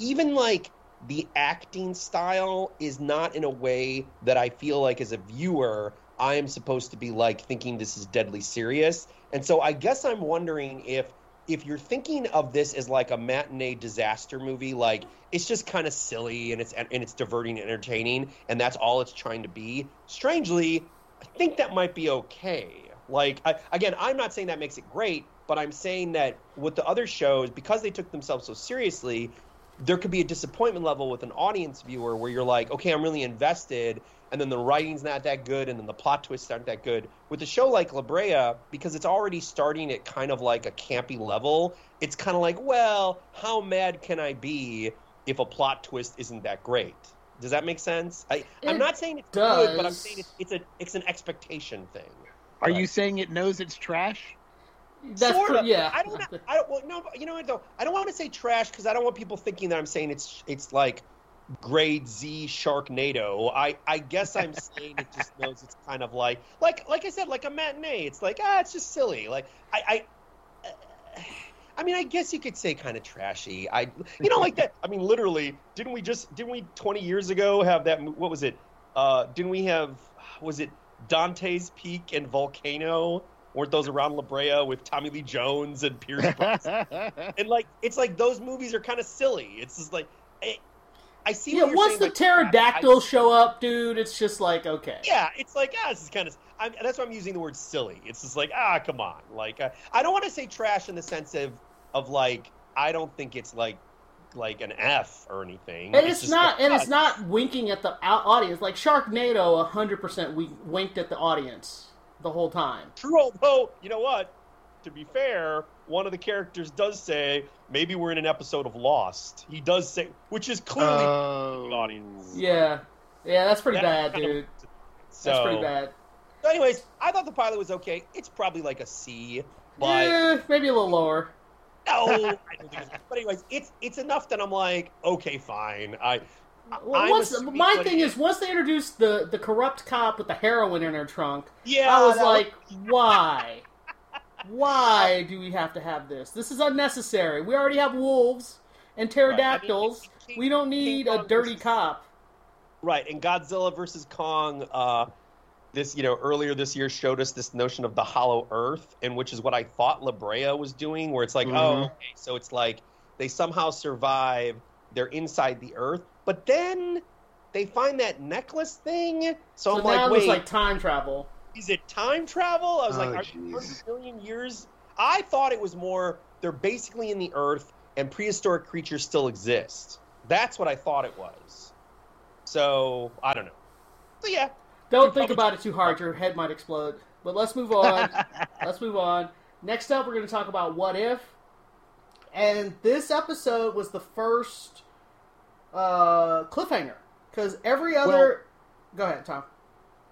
even like the acting style is not in a way that I feel like as a viewer I am supposed to be like thinking this is deadly serious. And so I guess I'm wondering if if you're thinking of this as like a matinee disaster movie, like it's just kind of silly and it's and it's diverting and entertaining, and that's all it's trying to be. Strangely, I think that might be okay. Like I, again, I'm not saying that makes it great, but I'm saying that with the other shows, because they took themselves so seriously, there could be a disappointment level with an audience viewer where you're like, okay, I'm really invested, and then the writing's not that good, and then the plot twists aren't that good. With a show like La Brea, because it's already starting at kind of like a campy level, it's kind of like, well, how mad can I be if a plot twist isn't that great? Does that make sense? I, I'm not saying it's good, but I'm saying it's, it's a it's an expectation thing. Are Right. you saying it knows it's trash? That's sort true. of. Yeah. I don't. know- I don't. Well, no. but You know what though? I don't want to say trash because I don't want people thinking that I'm saying it's it's like grade Z Sharknado. I I guess I'm saying it just knows it's kind of like like like I said like a matinee. It's like ah, it's just silly. Like I I. I mean, I guess you could say kind of trashy. I, you know, like that. I mean, literally, didn't we just didn't we 20 years ago have that? What was it? Uh, didn't we have? Was it Dante's Peak and Volcano? Weren't those around La Brea with Tommy Lee Jones and Pierce Brosnan? and like, it's like those movies are kind of silly. It's just like, I, I see. Yeah, once saying, the like, pterodactyls I- show up, dude, it's just like okay. yeah, it's like ah, this is kind of. I'm, that's why I'm using the word silly. It's just like ah, come on. Like uh, I don't want to say trash in the sense of of like I don't think it's like like an F or anything. And it's, just not, and it's not winking at the audience. Like Sharknado, hundred percent, we winked at the audience the whole time. true. Although you know what, to be fair, one of the characters does say maybe we're in an episode of Lost. He does say, which is clearly Oh. the audience. Yeah, yeah, that's pretty That bad, kind of- dude. So, That's pretty bad. so anyways, I thought the pilot was okay. It's probably like a C, but yeah, maybe a little lower. No, I but anyways, it's it's enough that I'm like, okay, fine. I Well, once, my thing is, once they introduced the the corrupt cop with the heroin in her trunk, yeah, I was like, why? Why do we have to have this? This is unnecessary. We already have wolves and pterodactyls. King- we don't King need a Kong dirty versus- cop. Right, and Godzilla versus Kong, uh, this you know earlier this year showed us this notion of the Hollow Earth, and which is what I thought La Brea was doing, where it's like, oh, Mhm. okay, so it's like they somehow survive, they're inside the Earth, but then they find that necklace thing. So, So I'm like, it looks wait, like time travel. is it time travel? I was Oh, like, are jeez. you a million years? I thought it was more they're basically in the Earth, and prehistoric creatures still exist. That's what I thought it was. So I don't know. So yeah, Don't think about it too hard. Your head might explode. But let's move on. let's move on. Next up, we're going to talk about what if. And this episode was the first uh, cliffhanger because every other. Go ahead, Tom.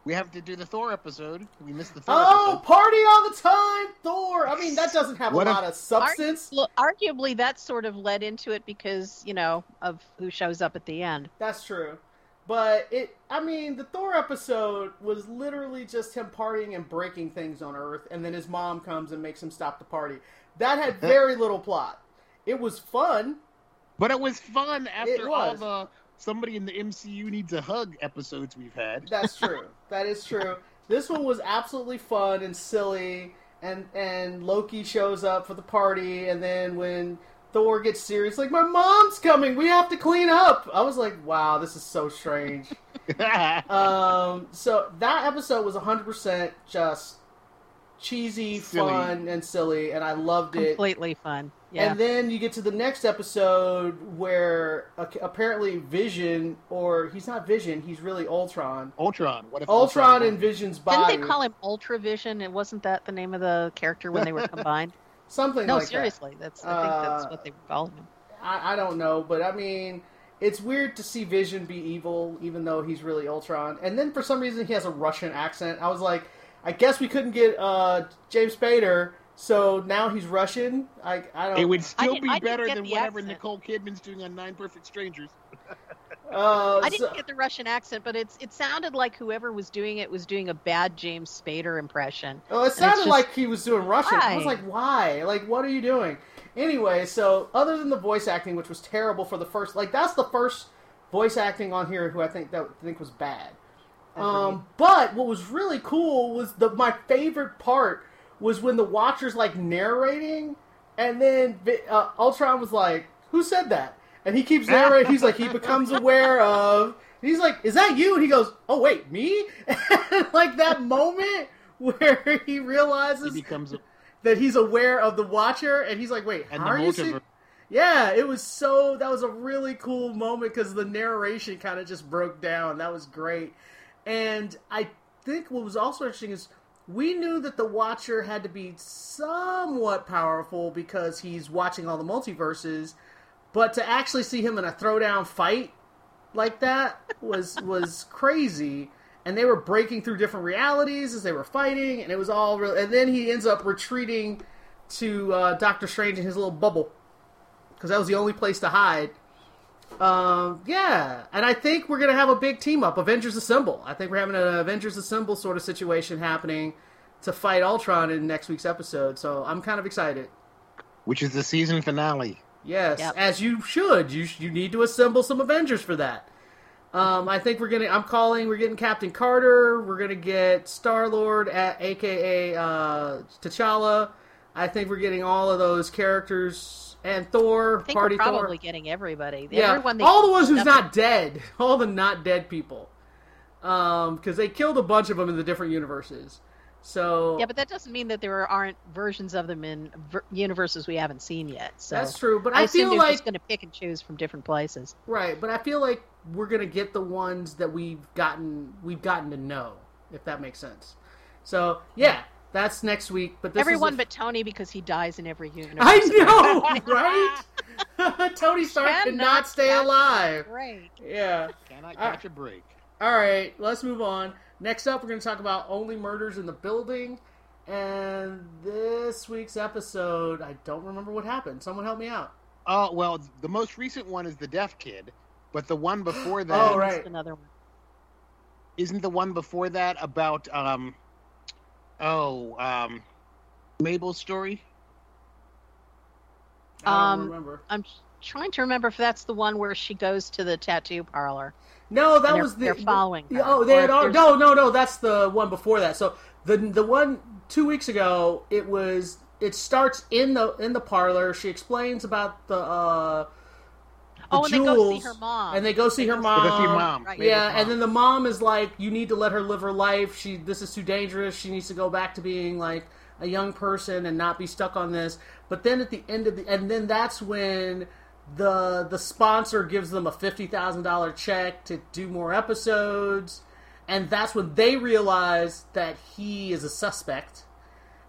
We have to do the Thor episode. We missed the Thor Oh, episode. party all the time, Thor. I mean, that doesn't have What a if- lot of substance. Look, arguably, that sort of led into it because you know of who shows up at the end. That's true. But it, I mean, the Thor episode was literally just him partying and breaking things on Earth, and then his mom comes and makes him stop the party. That had very little plot. It was fun. But it was fun after all the somebody in the MCU needs a hug episodes we've had. That's true. that is true. This one was absolutely fun and silly, and and Loki shows up for the party, and then when Thor gets serious, like my mom's coming, we have to clean up. I was like, wow, this is so strange. um, so that episode was 100% just cheesy, Silly. fun, and silly, and I loved it. Completely fun. Yeah. And then you get to the next episode where uh, apparently Vision, or he's not Vision, he's really Ultron. Ultron. What if Ultron won? and Vision's body? Didn't they call him Ultravision? And wasn't that the name of the character when they were combined? Something no, like seriously, that's I think that's Uh, what they were calling him. I, I don't know, but I mean, it's weird to see Vision be evil, even though he's really Ultron. And then for some reason, he has a Russian accent. I was like, I guess we couldn't get uh, James Spader, so now he's Russian. I, I don't. It would still didn't- be better than whatever accent. Nicole Kidman's doing on Nine Perfect Strangers. Uh, I didn't so- get the Russian accent, but it's it sounded like whoever was doing it was doing a bad James Spader impression. Well, it sounded just- like he was doing Russian. I was like, why? Like, what are you doing? Anyway, so other than the voice acting, which was terrible for the first, like that's the first voice acting on here who I think that I think was bad. Um, but what was really cool was the my favorite part was when the Watchers like narrating, and then uh, Ultron was like, "Who said that?" And he keeps narrating. He's like, he becomes aware of. He's like, "Is that you?" And he goes, "Oh wait, me?" Like that moment where he He realizes becomes a, that he's aware of the Watcher, and he's like, "Wait, and how are you?" seeing-" multiverse. Yeah, it was so. That was a really cool moment because the narration kind of just broke down. That was great. And I think what was also interesting is we knew that the Watcher had to be somewhat powerful because he's watching all the multiverses, but to actually see him in a throwdown fight like that was was crazy. And they were breaking through different realities as they were fighting, and it was all real. And then he ends up retreating to uh, Doctor Strange in his little bubble because that was the only place to hide. Um, yeah, and I think we're gonna have a big team up, Avengers Assemble. I think we're having an Avengers Assemble sort of situation happening to fight Ultron in next week's episode. So I'm kind of excited. which is the season finale. Yes, Yep. as you should. You you need to assemble some Avengers for that. Um, I think we're gonna. I'm calling. We're getting Captain Carter. We're gonna get Star Lord, at aka uh, T'Challa. I think we're getting all of those characters and Thor. I think Party probably Thor. getting everybody. Yeah, Everyone all the ones who's not dead. All the not dead people. Um, because they killed a bunch of them in the different universes. So Yeah, but that doesn't mean that there aren't versions of them in ver- universes we haven't seen yet. So that's true. But I, I, assume feel they're like just going to pick and choose from different places. Right, but I feel like we're gonna get the ones that we've gotten we've gotten to know, if that makes sense. So yeah, that's next week. But this Everyone is a- but Tony because he dies in every universe. I know, right? Tony Stark Cannot not stay alive. Right. Yeah. Cannot catch a break. All right, let's move on. Next up, we're going to talk about only murders in the building. And this week's episode, I don't remember what happened. Someone help me out. Oh well, the most recent one is the deaf kid, but the one before that Oh, right. Another one. Isn't the one before that about um oh um Mabel's story. I don't Um, remember. I'm trying to remember if that's the one where she goes to the tattoo parlor. No, that they're- was the. they're following the- her, oh, they or had. if al- there's- No, no, no. That's the one before that. So the the one two weeks ago, it was. It starts in the in the parlor. She explains about the. uh the Oh, and they go see her mom. And they go see They her go mom. See mom. Right. Yeah, mom. and then the mom is like, "You need to let her live her life. She this is too dangerous. She needs to go back to being like a young person and not be stuck on this." But then at the end of the, and then that's when the the sponsor gives them a fifty thousand dollar check to do more episodes, and that's when they realize that he is a suspect.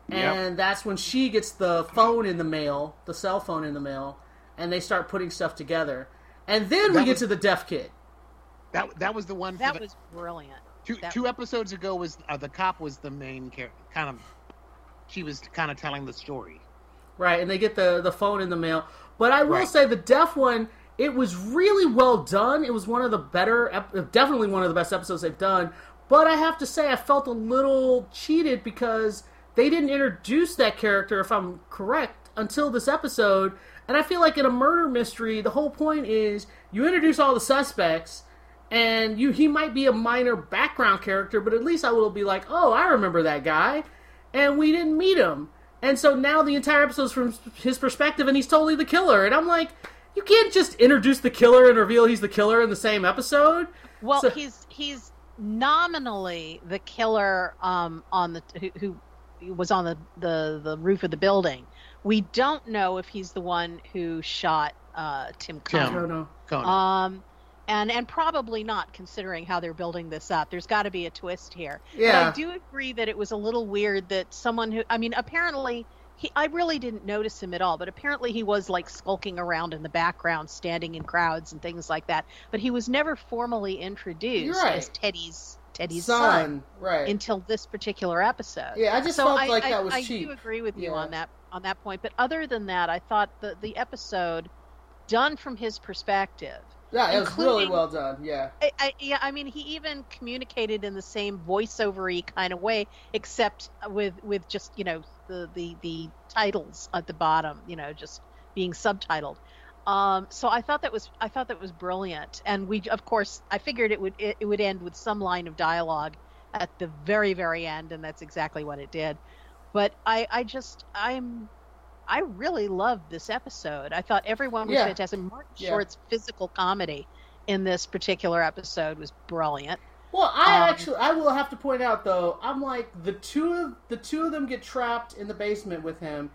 Yep. And that's when she gets the phone in the mail, the cell phone in the mail, and they start putting stuff together. And then we That get was- to the deaf kid. That that was the one. That the, was brilliant. two that- two episodes ago was uh, the cop was the main character. Kind of, she was kind of telling the story. Right, and they get the the phone in the mail. But I will Right. say the deaf one, it was really well done. It was one of the better, definitely one of the best episodes they've done. But I have to say, I felt a little cheated because they didn't introduce that character, if I'm correct, until this episode. And I feel like in a murder mystery, the whole point is you introduce all the suspects, and you he might be a minor background character, but at least I will be like, oh, I remember that guy, and we didn't meet him. And so now the entire episode's from his perspective, and he's totally the killer. And I'm like, you can't just introduce the killer and reveal he's the killer in the same episode. Well, So- he's he's nominally the killer um, on the who, who was on the, the the roof of the building. We don't know if he's the one who shot uh, Tim Tim. Cohn. I don't know. Conan. Um, and and probably not considering how they're building this up. There's got to be a twist here. But Yeah. I do agree that it was a little weird that someone who I mean apparently he I really didn't notice him at all, but apparently he was like skulking around in the background, standing in crowds and things like that. But he was never formally introduced right. as Teddy's Teddy's son, Son, right. until this particular episode. yeah, I just so felt I, like I, that was I cheap. do agree with you Yeah. on that on that point. But other than that, I thought the the episode done from his perspective Yeah, it was really well done. Yeah. I, I, yeah, I mean, he even communicated in the same voiceover-y kind of way, except with with just you know the the the titles at the bottom, you know, just being subtitled. Um, so I thought that was I thought that was brilliant, and we of course I figured it would it, it would end with some line of dialogue at the very very end, and that's exactly what it did. But I I just I'm I really loved this episode. I thought everyone was Yeah. fantastic. Martin Yeah. Short's physical comedy in this particular episode was brilliant. Well, I Um, actually I will have to point out though, I'm like the two of the two of them get trapped in the basement with him,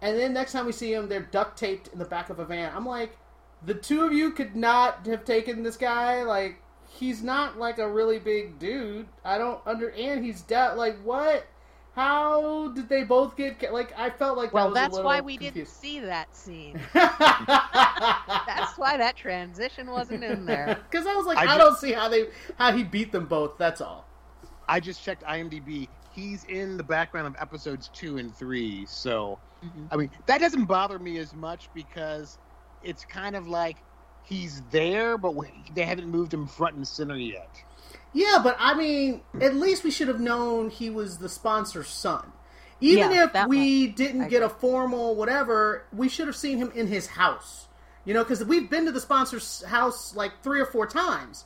and then next time we see him, they're duct taped in the back of a van. I'm like, the two of you could not have taken this guy. Like, he's not like a really big dude. I don't under and he's dead. Like, what? How did they both get ca- like? I felt like that Well, was that's little why we didn't confused. see that scene. That's That's why that transition wasn't in there. Because I was like, I I, ju- don't see how they how he beat them both. That's all. I just checked IMDb. He's in the background of episodes two and three. So, mm-hmm. I mean, that doesn't bother me as much because it's kind of like he's there, but we- they haven't moved him front and center yet. Yeah, but I mean, at least we should have known he was the sponsor's son. Even Yeah, if we much. didn't get a formal whatever, we should have seen him in his house. You know, because we've been to the sponsor's house like three or four times.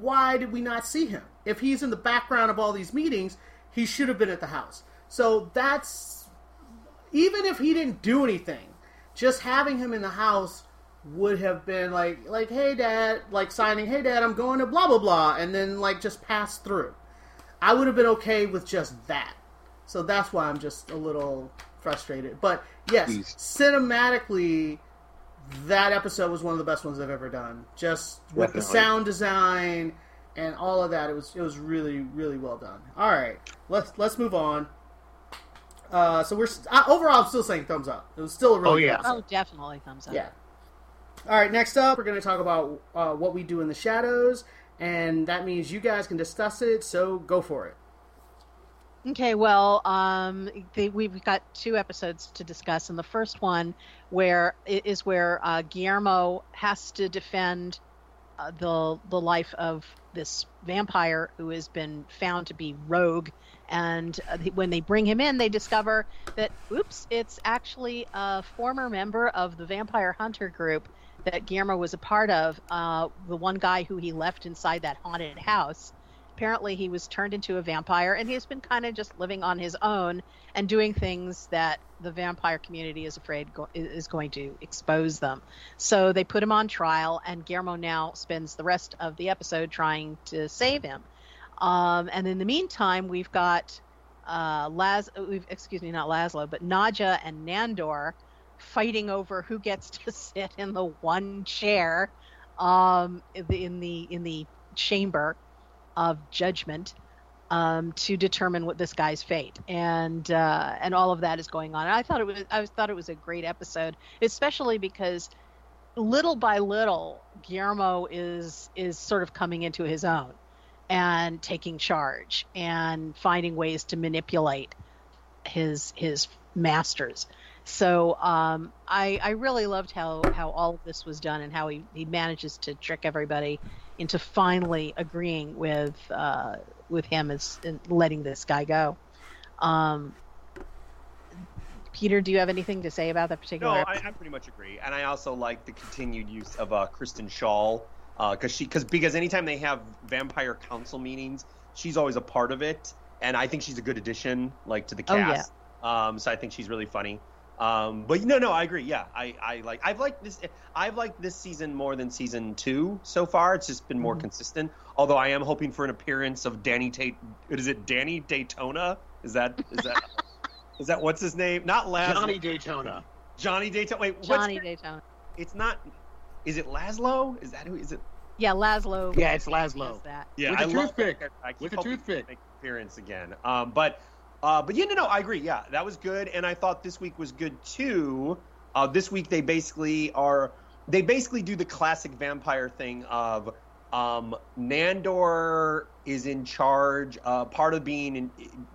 Why did we not see him? If he's in the background of all these meetings, he should have been at the house. So that's even if he didn't do anything, just having him in the house would have been like like hey dad like signing hey dad i'm going to blah blah blah and then like just pass through i would have been okay with just that so that's why i'm just a little frustrated but yes Please. cinematically that episode was one of the best ones i've ever done just with the sound design and all of that it was it was really really well done all right let's let's move on Uh, so we're uh, overall, I'm still saying thumbs up. It was still a really Oh, yeah. episode. Oh, definitely thumbs up. Yeah. All right, next up, we're going to talk about uh, what we do in the shadows, and that means you guys can discuss it, so go for it. Okay, well, um, they, we've got two episodes to discuss, and the first one where is where uh, Guillermo has to defend uh, the the life of this vampire who has been found to be rogue, and uh, when they bring him in, they discover that oops, it's actually a former member of the vampire hunter group that Guillermo was a part of. Uh, the one guy who he left inside that haunted house apparently he was turned into a vampire and he's been kind of just living on his own and doing things that the vampire community is afraid go- is going to expose them so they put him on trial and guillermo now spends the rest of the episode trying to save him um, and in the meantime we've got uh, Laz, excuse me, not Laszlo, but Nadja and Nandor fighting over who gets to sit in the one chair um, in the in the chamber of judgment um, to determine what this guy's fate, and uh, and all of that is going on. And I thought it was I thought it was a great episode, especially because little by little Guillermo is is sort of coming into his own and taking charge and finding ways to manipulate his his masters. So um, I I really loved how how all of this was done and how he, he manages to trick everybody into finally agreeing with uh, with him as in letting this guy go. Um, Peter, do you have anything to say about that No, particular? I, I pretty much agree, and I also like the continued use of uh, Kristen Schaal because she because because anytime they have vampire council meetings, she's always a part of it, and I think she's a good addition like to the cast. Oh, yeah. Um, so I think she's really funny. Um, but no, no, I agree. Yeah, I, I like I've liked this I've liked this season more than season two so far. It's just been more Mhm. consistent. Although I am hoping for an appearance of Danny Tate. Is it Danny Daytona? Is that is that is that what's his name? Not Laz. Johnny Daytona. Johnny Daytona. Wait, what's Johnny your- Daytona. It's not. Is it Laszlo? Is that who? Is it? Yeah, Laszlo. Yeah, it's does Laszlo. that. Yeah, With a I love toothpick. that. I keep With a toothpick. Make appearance again. Um, but, uh, but yeah, no, no, I agree. Yeah, that was good, and I thought this week was good too. Uh, this week they basically are. They basically do the classic vampire thing of. Um, Nandor is in charge. Uh, part of being in,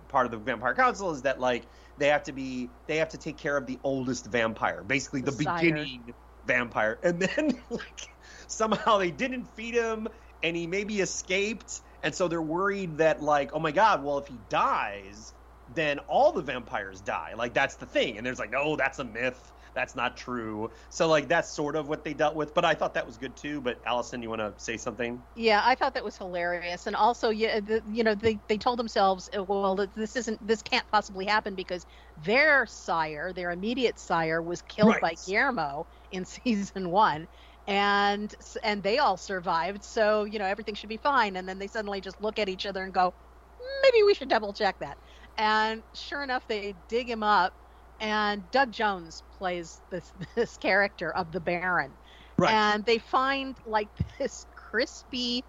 part of the Vampire Council is that like they have to be they have to take care of the oldest vampire, basically the, The beginning vampire, and then like somehow they didn't feed him, and he maybe escaped, and so they're worried that like oh my god, well if he dies, then all the vampires die. Like that's the thing, and there's like no, that's a myth. That's not true. So like that's sort of what they dealt with, but I thought that was good too. But Allison, you want to say something? Yeah, I thought that was hilarious, and also, yeah, the, you know, they they told themselves, uh, well, this isn't, this can't possibly happen because their sire, their immediate sire, was killed Right. by Guillermo in season one, and and they all survived, so you know everything should be fine. And then they suddenly just look at each other and go, maybe we should double check that. And sure enough, they dig him up, and Doug Jones plays this this character of the Baron. And they find like this crispy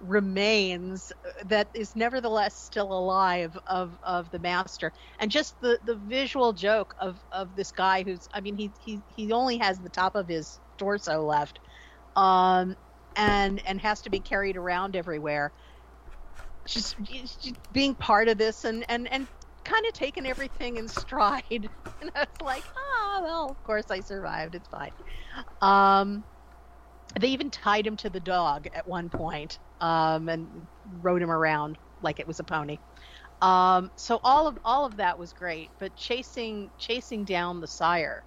remains that is nevertheless still alive of of the master. And just the the visual joke of of this guy who's i mean he he he only has the top of his torso left um and and has to be carried around everywhere just, just being part of this and and and kind of taking everything in stride and i was like oh well of course i survived it's fine um they even tied him to the dog at one point um, and rode him around like it was a pony. Um, so all of all of that was great, but chasing chasing down the sire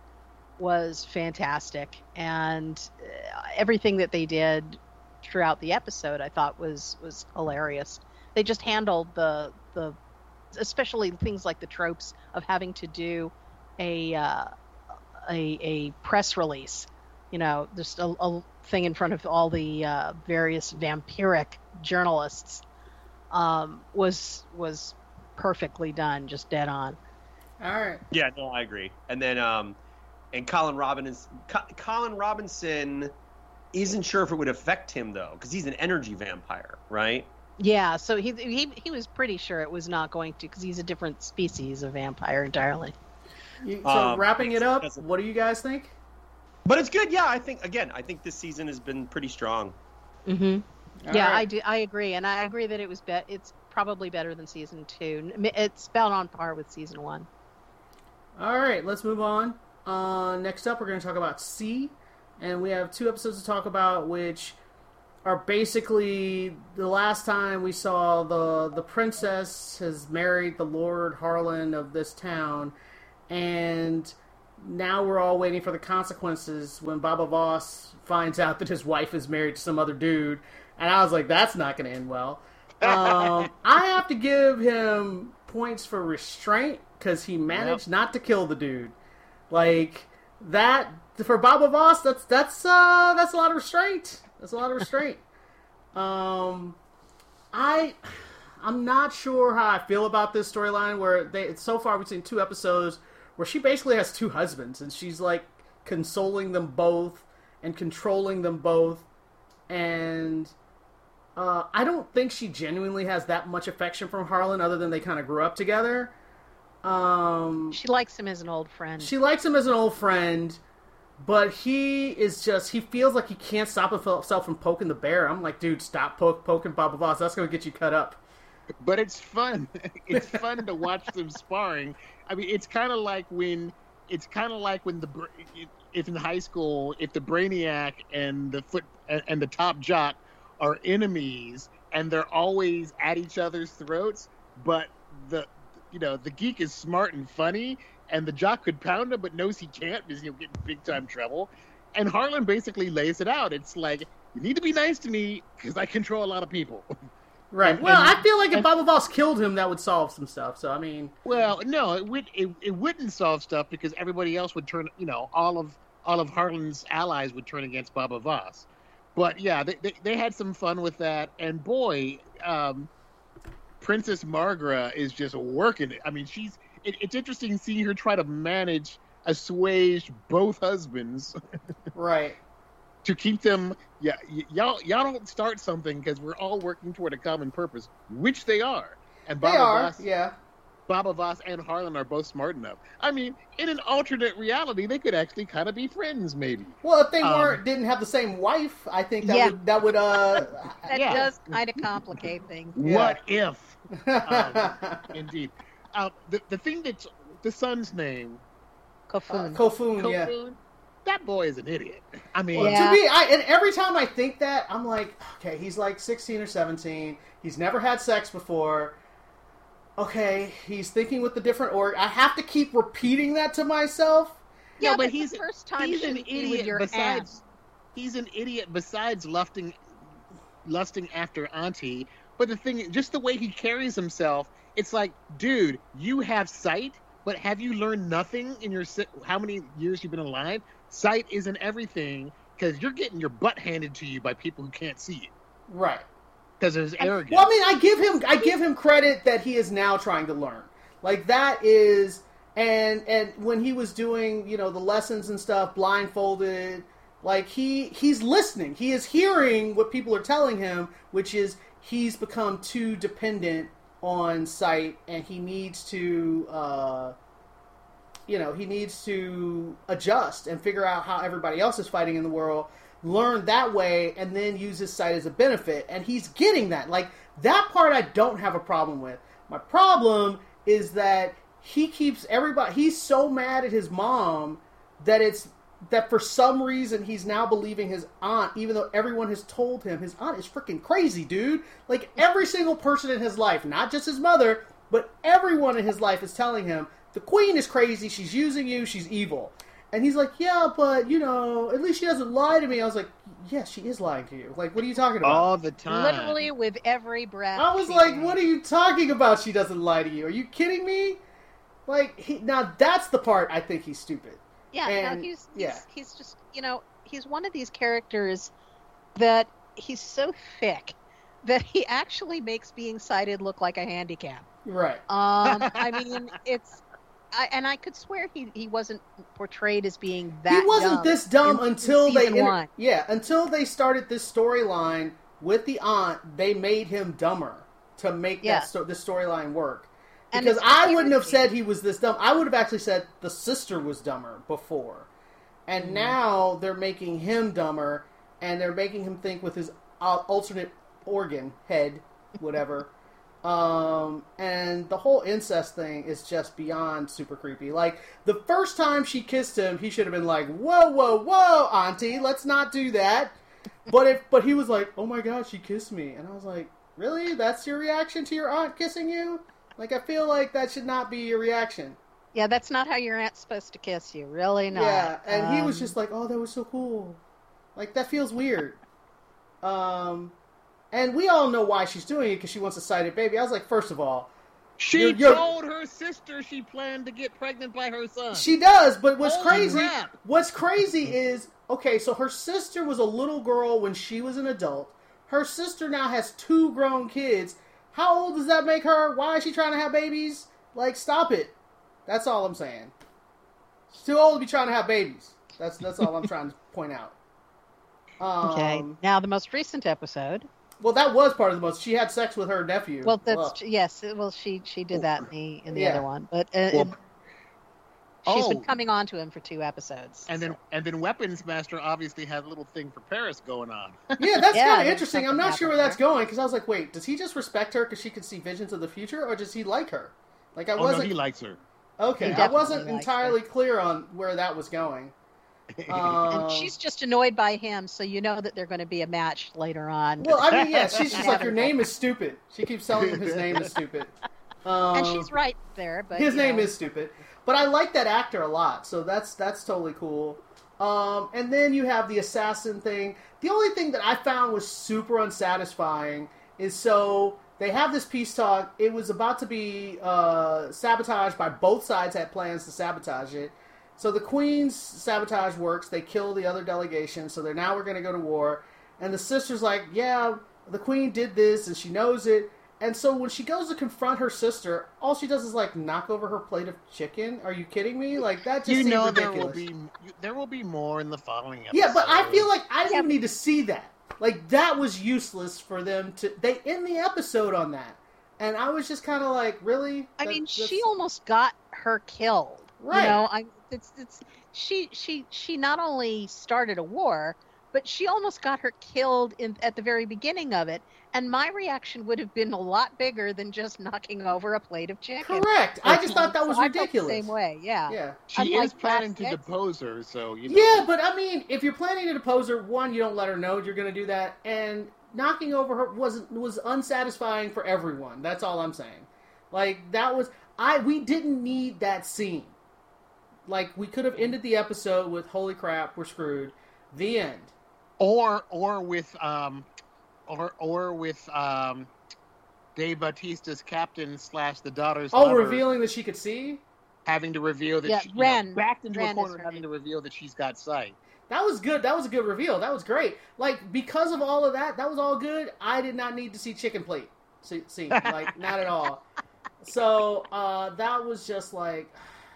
was fantastic, and uh, everything that they did throughout the episode, I thought was was hilarious. They just handled the the especially things like the tropes of having to do a uh, a, a press release you know, just a, a thing in front of all the uh, various vampiric journalists um, was was perfectly done, just dead on. All right. Yeah, no, I agree. And then, um, and Colin Robinson, Co- Colin Robinson isn't sure if it would affect him though, because he's an energy vampire, right? Yeah, so he he he was pretty sure it was not going to because he's a different species of vampire entirely. You- so Um, wrapping it up, what do you guys think? But it's good. Yeah, I think again, I think this season has been pretty strong. Mm-hmm. All yeah, I do. I agree, and I agree that it was bet. It's probably better than season two. It's about on par with season one. All right, let's move on. Uh, next up, we're going to talk about See, and we have two episodes to talk about, which are basically the last time we saw the the princess has married the Lord Harlan of this town, and now we're all waiting for the consequences when Baba Voss finds out that his wife is married to some other dude, and I was like, that's not going to end well. Um, I have to give him points for restraint because he managed not to kill the dude. Like that for Baba Voss, that's that's uh that's a lot of restraint. That's a lot of restraint. um, I I'm not sure how I feel about this storyline. Where they so far we've seen two episodes where she basically has two husbands and she's like consoling them both and controlling them both and uh, I don't think she genuinely has that much affection from Harlan, other than they kind of grew up together. Um, She likes him as an old friend. she likes him as an old friend, but he is just he feels like he can't stop himself from poking the bear. I'm like, dude, stop poke, poking Baba Voss. That's gonna get you cut up. but it's fun. it's fun to watch them sparring. I mean, it's kind of like when it's kind of like when the if in high school, if the brainiac and the foot and the top jock are enemies and they're always at each other's throats, but the you know the geek is smart and funny, and the jock could pound him but knows he can't because he'll get in big time trouble. And Harlan basically lays it out. It's like you need to be nice to me because I control a lot of people. Right. And- well, and- I feel like if and- Baba Voss killed him, that would solve some stuff. So I mean, Well, no, it would it, it wouldn't solve stuff because everybody else would turn. You know, all of all of Harlan's allies would turn against Baba Voss. But yeah, they, they, they had some fun with that, and boy, um, Princess Maghra is just working it. I mean, she's it, it's interesting seeing her try to manage assuage both husbands right. to keep them. Yeah, y- y'all y'all don't start something because we're all working toward a common purpose, which they are. And They Baba are. Voss, Yeah. Baba Voss and Harlan are both smart enough. I mean, in an alternate reality, they could actually kind of be friends, maybe. Well, if they Um, weren't didn't have the same wife, I think that Yeah. would that would uh. that yeah. does kind of complicate things. Yeah. What if? Um, Indeed. Uh, the the thing that's the son's name, Kofun. Kofun, yeah. That boy is an idiot. I mean, Yeah. To me, I and every time I think that, I'm like, okay, he's like 16 or 17. He's never had sex before. Okay, he's thinking with the different org. I have to keep repeating that to myself. yeah, no, but but he's the first time he's an shouldn't be with idiot. Besides, aunt. he's an idiot. Besides lusting, lusting after Auntie. But the thing, just the way he carries himself, it's like, dude, you have sight, but have you learned nothing in your si- how many years you've been alive? Sight isn't everything because you're getting your butt handed to you by people who can't see it Right. because his arrogance. Well, I mean, I give him I give him credit that he is now trying to learn. Like that is and and when he was doing, you know, the lessons and stuff blindfolded, like he he's listening. He is hearing what people are telling him, which is he's become too dependent on sight, and he needs to uh you know, he needs to adjust and figure out how everybody else is fighting in the world, learn that way, and then use his sight as a benefit. And he's getting that. Like, that part I don't have a problem with. My problem is that he keeps everybody, he's so mad at his mom that it's that for some reason he's now believing his aunt, even though everyone has told him his aunt is freaking crazy, dude. Like every single person in his life, not just his mother, but everyone in his life is telling him the queen is crazy, she's using you, she's evil. And he's like, yeah, but you know, at least she doesn't lie to me. I was like, yes, she is lying to you. Like, what are you talking about? all the time. Literally with every breath. I was like, takes. what are you talking about? She doesn't lie to you. Are you kidding me? Like, he, now that's the part I think he's stupid. Yeah, And- no, he's, yeah. he's he's just you know he's one of these characters that he's so thick that he actually makes being sighted look like a handicap. Right. Um, I mean, it's I, and I could swear he he wasn't portrayed as being that. he wasn't dumb this dumb in- in until they inter- yeah until they started this storyline with the aunt, they made him dumber to make Yeah. that sto- the storyline work. And Because I wouldn't have said he was this dumb. I would have actually said the sister was dumber before. And Mm-hmm. now they're making him dumber, and they're making him think with his alternate organ, head, whatever. um, and the whole incest thing is just beyond super creepy. Like, the first time she kissed him, he should have been like, whoa, whoa, whoa, auntie, let's not do that. But if, but he was like, oh my god, she kissed me. And I was like, really? That's your reaction to your aunt kissing you? Like, I feel like that should not be your reaction. Yeah, that's not how your aunt's supposed to kiss you. Really not. Yeah, and he was Um, just like, "Oh, that was so cool." Like that feels weird. um, and we all know why she's doing it because she wants a sighted baby. I was like, first of all, She You're- you're- told her sister she planned to get pregnant by her son. she does. But what's Holy crazy? crap. What's crazy is okay. So her sister was a little girl when she was an adult. Her sister now has two grown kids. How old does that make her? Why is she trying to have babies? Like, stop it. That's all I'm saying. She's too old to be trying to have babies. That's that's all I'm trying to point out. Um, Okay. Now the most recent episode. Well, that was part of the most. She had sex with her nephew. Well, that's Ugh. yes. Well, she she did that in the in the Yeah. other one, but uh, Well, she's oh. been coming on to him for two episodes. and then and then Weapons Master obviously had a little thing for Paris going on. yeah, that's Yeah, kind of interesting. I'm not sure where that's going because I was like, wait, does he just respect her because she can see visions of the future, or does he like her? Like I oh wasn't he likes her. okay. He I wasn't likes entirely clear on where that was going. Um, and she's just annoyed by him, so you know that they're going to be a match later on. well, I mean, yeah, she's just like your name is stupid. She keeps telling him his name is stupid. Um, and she's right there, but his name know. is stupid. But I like that actor a lot, so that's that's totally cool. Um, and then you have the assassin thing. The only thing that I found was super unsatisfying is so they have this peace talk. It was about to be uh, sabotaged by both sides had plans to sabotage it. So the Queen's sabotage works. They kill the other delegation. So they're now we're going to go to war. And the sister's like, yeah, the Queen did this, and she knows it. And so when she goes to confront her sister, all she does is like knock over her plate of chicken. Are you kidding me? Like that just You seemed know ridiculous. there will be there will be more in the following episode. Yeah, but I feel like I didn't Yeah. even need to see that. Like that was useless for them to. They end the episode on that, and I was just kind of like, really? I That- mean, that's- she almost got her killed. Right. You know, I it's it's she she she not only started a war, but she almost got her killed in at the very beginning of it. And my reaction would have been a lot bigger than just knocking over a plate of chicken. correct. I just thought that was So I the ridiculous. same way, yeah. Yeah. she unlike is planning to Black depose her, so you know. Yeah, but I mean, if you're planning to depose her, one, you don't let her know you're going to do that, and knocking over her was was unsatisfying for everyone. That's all I'm saying. Like that was I. We didn't need that scene. Like we could have ended the episode with "Holy crap, we're screwed." The end. Or or with um or or with um Dave Bautista's captain slash the daughter's Oh, lover revealing that she could see. having to reveal that Yeah, she, you know, Ren. backed into Ren a is corner her having name. to reveal that she's got sight. That was good. That was a good reveal. That was great. Like because of all of that, that was all good. I did not need to see chicken plate see- scene. Like not at all. So uh, that was just like,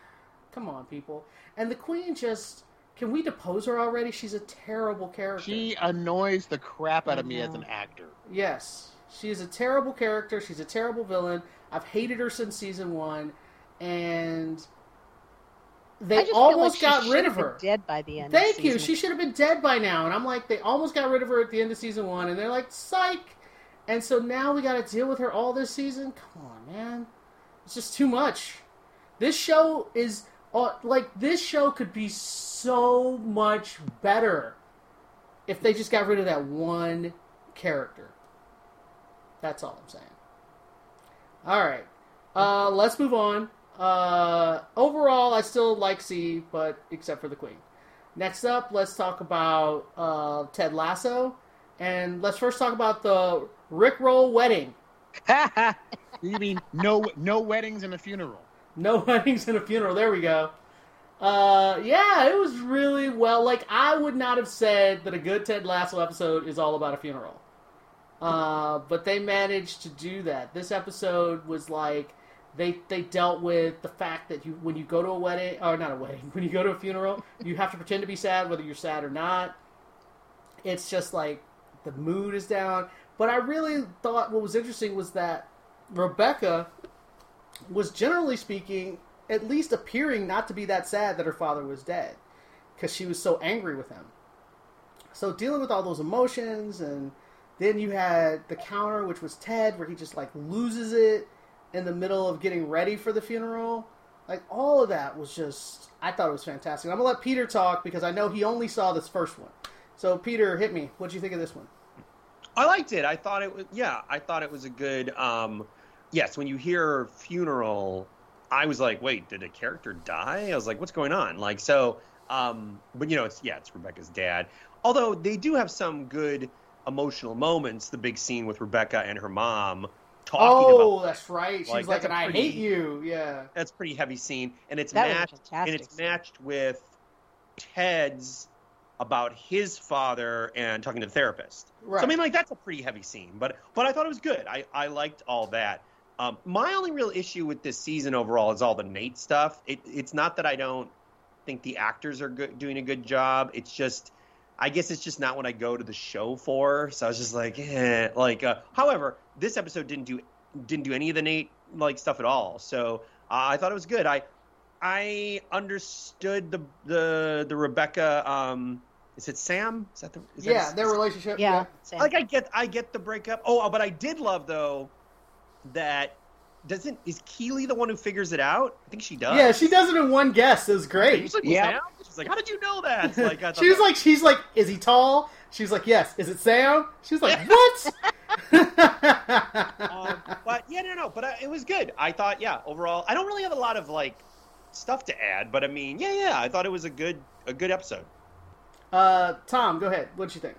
come on, people. And the queen just can we depose her already? She's a terrible character. She annoys the crap out of me as Mhm. an actor. Yes, she is a terrible character. She's a terrible villain. I've hated her since season one, and they almost like got rid of her. Dead by the end. of Thank you. She should have been dead by now. And I'm like, they almost got rid of her at the end of season one, and they're like, psych. And so now we got to deal with her all this season. Come on, man. It's just too much. This show is uh, like this show could be so much better if they just got rid of that one character. That's all I'm saying. All right, uh, let's move on. Uh, overall, I still like See, but except for the Queen. Next up, let's talk about uh, Ted Lasso, and let's first talk about the Rickroll wedding. you mean no no weddings and a funeral? No weddings and a funeral. There we go. Uh, yeah, it was really well. Like I would not have said that a good Ted Lasso episode is all about a funeral. Uh, but they managed to do that. This episode was like they they dealt with the fact that you when you go to a wedding or not a wedding when you go to a funeral you have to pretend to be sad whether you're sad or not. It's just like the mood is down. But I really thought what was interesting was that Rebecca was generally speaking at least appearing not to be that sad that her father was dead because she was so angry with him. So dealing with all those emotions and then you had the counter which was Ted where he just like loses it in the middle of getting ready for the funeral. Like all of that was just I thought it was fantastic. I'm gonna let Peter talk because I know he only saw this first one. So Peter, hit me. What do you think of this one? I liked it. I thought it was yeah. I thought it was a good. Um, yes, when you hear funeral, I was like, wait, did a character die? I was like, what's going on? Like so. Um, but you know, it's yeah, it's Rebecca's dad. Although they do have some good emotional moments. The big scene with Rebecca and her mom talking Oh, about that's right. She's Like, like, and a I pretty- hate you. Yeah. that's a pretty heavy scene, and it's That matched and it's matched with Ted's about his father and talking to the therapist. Right. So I mean, like that's a pretty heavy scene, but but I thought it was good. I I liked all that. Um, my only real issue with this season overall is all the Nate stuff. It, it's not that I don't think the actors are good, doing a good job. It's just, I guess it's just not what I go to the show for. So I was just like, eh. Like, uh, however, this episode didn't do didn't do any of the Nate like stuff at all. So uh, I thought it was good. I I understood the the the Rebecca. Um, is it Sam? Is that the? Is yeah, his- their relationship. Yeah. Sam. like I get I get the breakup. Oh, but I did love though that doesn't is Keeley the one who figures it out? I think she does. Yeah, she does it in one guess. It was great. She's like, Yeah. Sam? She's like, how did you know that? Like, I She was that- like, she's like, is he tall? She's like, yes. Is it Sam? She's like, what? um, but yeah, no, no. But uh, it was good. I thought, yeah, overall, I don't really have a lot of like stuff to add, but I mean, yeah, yeah, I thought it was a good a good episode. uh, Tom, go ahead. What you think?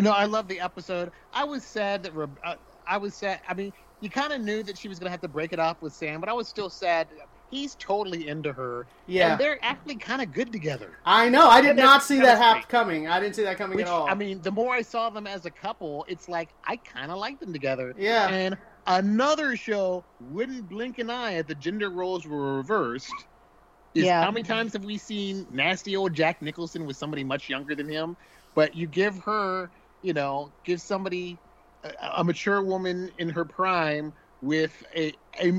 No, I love the episode. I was sad that Re- uh, I was sad. I mean, you kind of knew that she was going to have to break it off with Sam, but I was still sad. He's totally into her. Yeah, And they're actually kind of good together. I know. I did Yeah, not see that that half coming. I didn't see that coming Which, at all. I mean, the more I saw them as a couple, it's like I kind of like them together. yeah, And another show wouldn't blink an eye if the gender roles were reversed. Is Yeah. How many times have we seen nasty old Jack Nicholson with somebody much younger than him? But you give her, you know, give somebody a, a mature woman in her prime with a a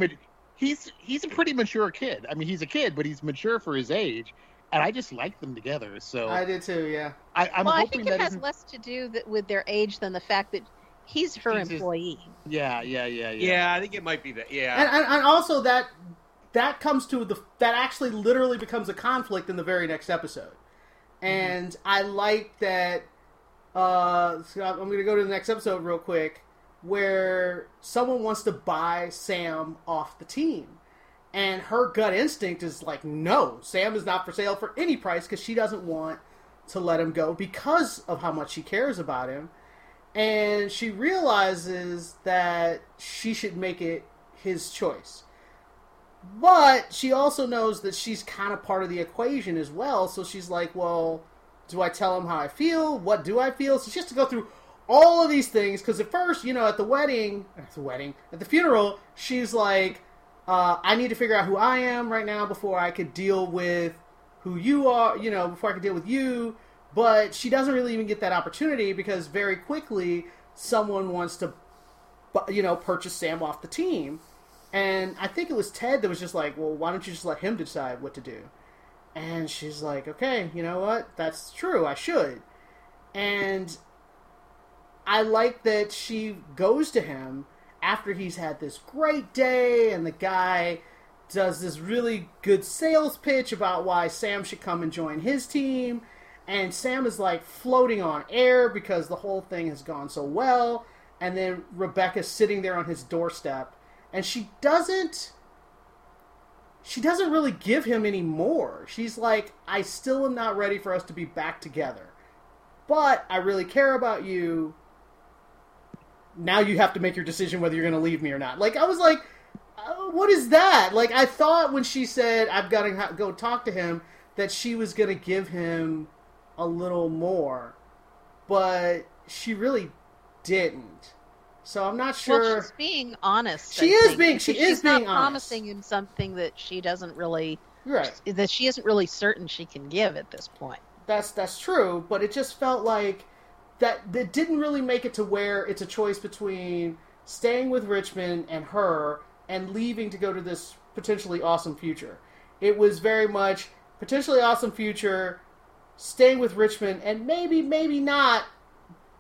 he's he's a pretty mature kid. I mean, he's a kid, but he's mature for his age, and I just like them together. So I I, did too. Yeah, I'm well, I hoping think it that has isn't- less to do that with their age than the fact that he's her He's his- employee. yeah, yeah, yeah, yeah. Yeah, I think it might be that. Yeah, and, and and also that that comes to the that actually literally becomes a conflict in the very next episode, and mm-hmm. I like that. Uh, so I'm going to go to the next episode real quick, where someone wants to buy Sam off the team, and her gut instinct is like, no, Sam is not for sale for any price because she doesn't want to let him go because of how much she cares about him and she realizes that she should make it his choice. But she also knows that she's kind of part of the equation as well, so she's like, well, do I tell him how I feel? What do I feel? So she has to go through all of these things because at first, you know, at the wedding, at the wedding, at the funeral, she's like, uh, I need to figure out who I am right now before I could deal with who you are, you know, before I could deal with you. But she doesn't really even get that opportunity because very quickly someone wants to, you know, purchase Sam off the team. And I think it was Ted that was just like, well, why don't you just let him decide what to do? And she's like, okay, you know what? That's true. I should. And I like that she goes to him after he's had this great day, and the guy does this really good sales pitch about why Sam should come and join his team. And Sam is like floating on air because the whole thing has gone so well. And then Rebecca's sitting there on his doorstep, and she doesn't. She doesn't really give him any more. She's like, I still am not ready for us to be back together. But I really care about you. Now you have to make your decision whether you're going to leave me or not. Like, I was like, uh, what is that? Like, I thought when she said, I've got to go talk to him, that she was going to give him a little more. But she really didn't. So I'm not sure. Well, she's being honest. She I is think, being- she is she's not being honest. promising him something that she doesn't really right. that she isn't really certain she can give at this point. That's that's true, but it just felt like that that didn't really make it to where it's a choice between staying with Richmond and her and leaving to go to this potentially awesome future. It was very much potentially awesome future, staying with Richmond, and maybe maybe not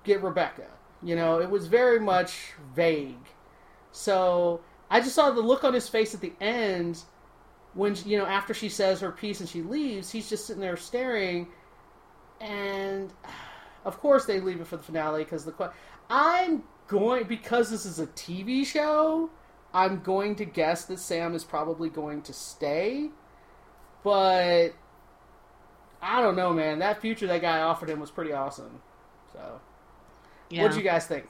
get Rebecca. You know, it was very much vague. So I just saw the look on his face at the end when you know after she says her piece and she leaves. He's just sitting there staring, and of course they leave it for the finale because the I'm going because this is a TV show. I'm going to guess that Sam is probably going to stay, but I don't know, man. That future that guy offered him was pretty awesome. So, Yeah. what do you guys think?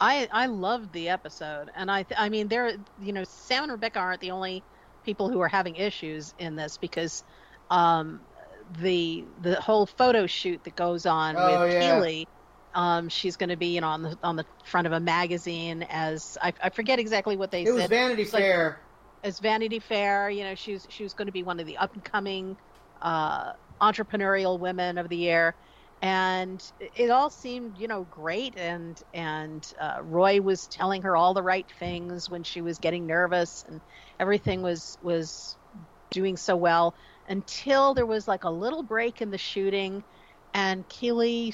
I I loved the episode, and I th- I mean there you know Sam and Rebecca aren't the only people who are having issues in this because um, the the whole photo shoot that goes on Oh, with yeah. Keeley, um, she's going to be you know on the on the front of a magazine as I, I forget exactly what they It was Vanity It's like- Fair. as Vanity Fair. You know she was she was going to be one of the up and coming uh, entrepreneurial women of the year. And it all seemed, you know, great. And and uh, Roy was telling her all the right things when she was getting nervous, and everything was was doing so well until there was like a little break in the shooting, and Keeley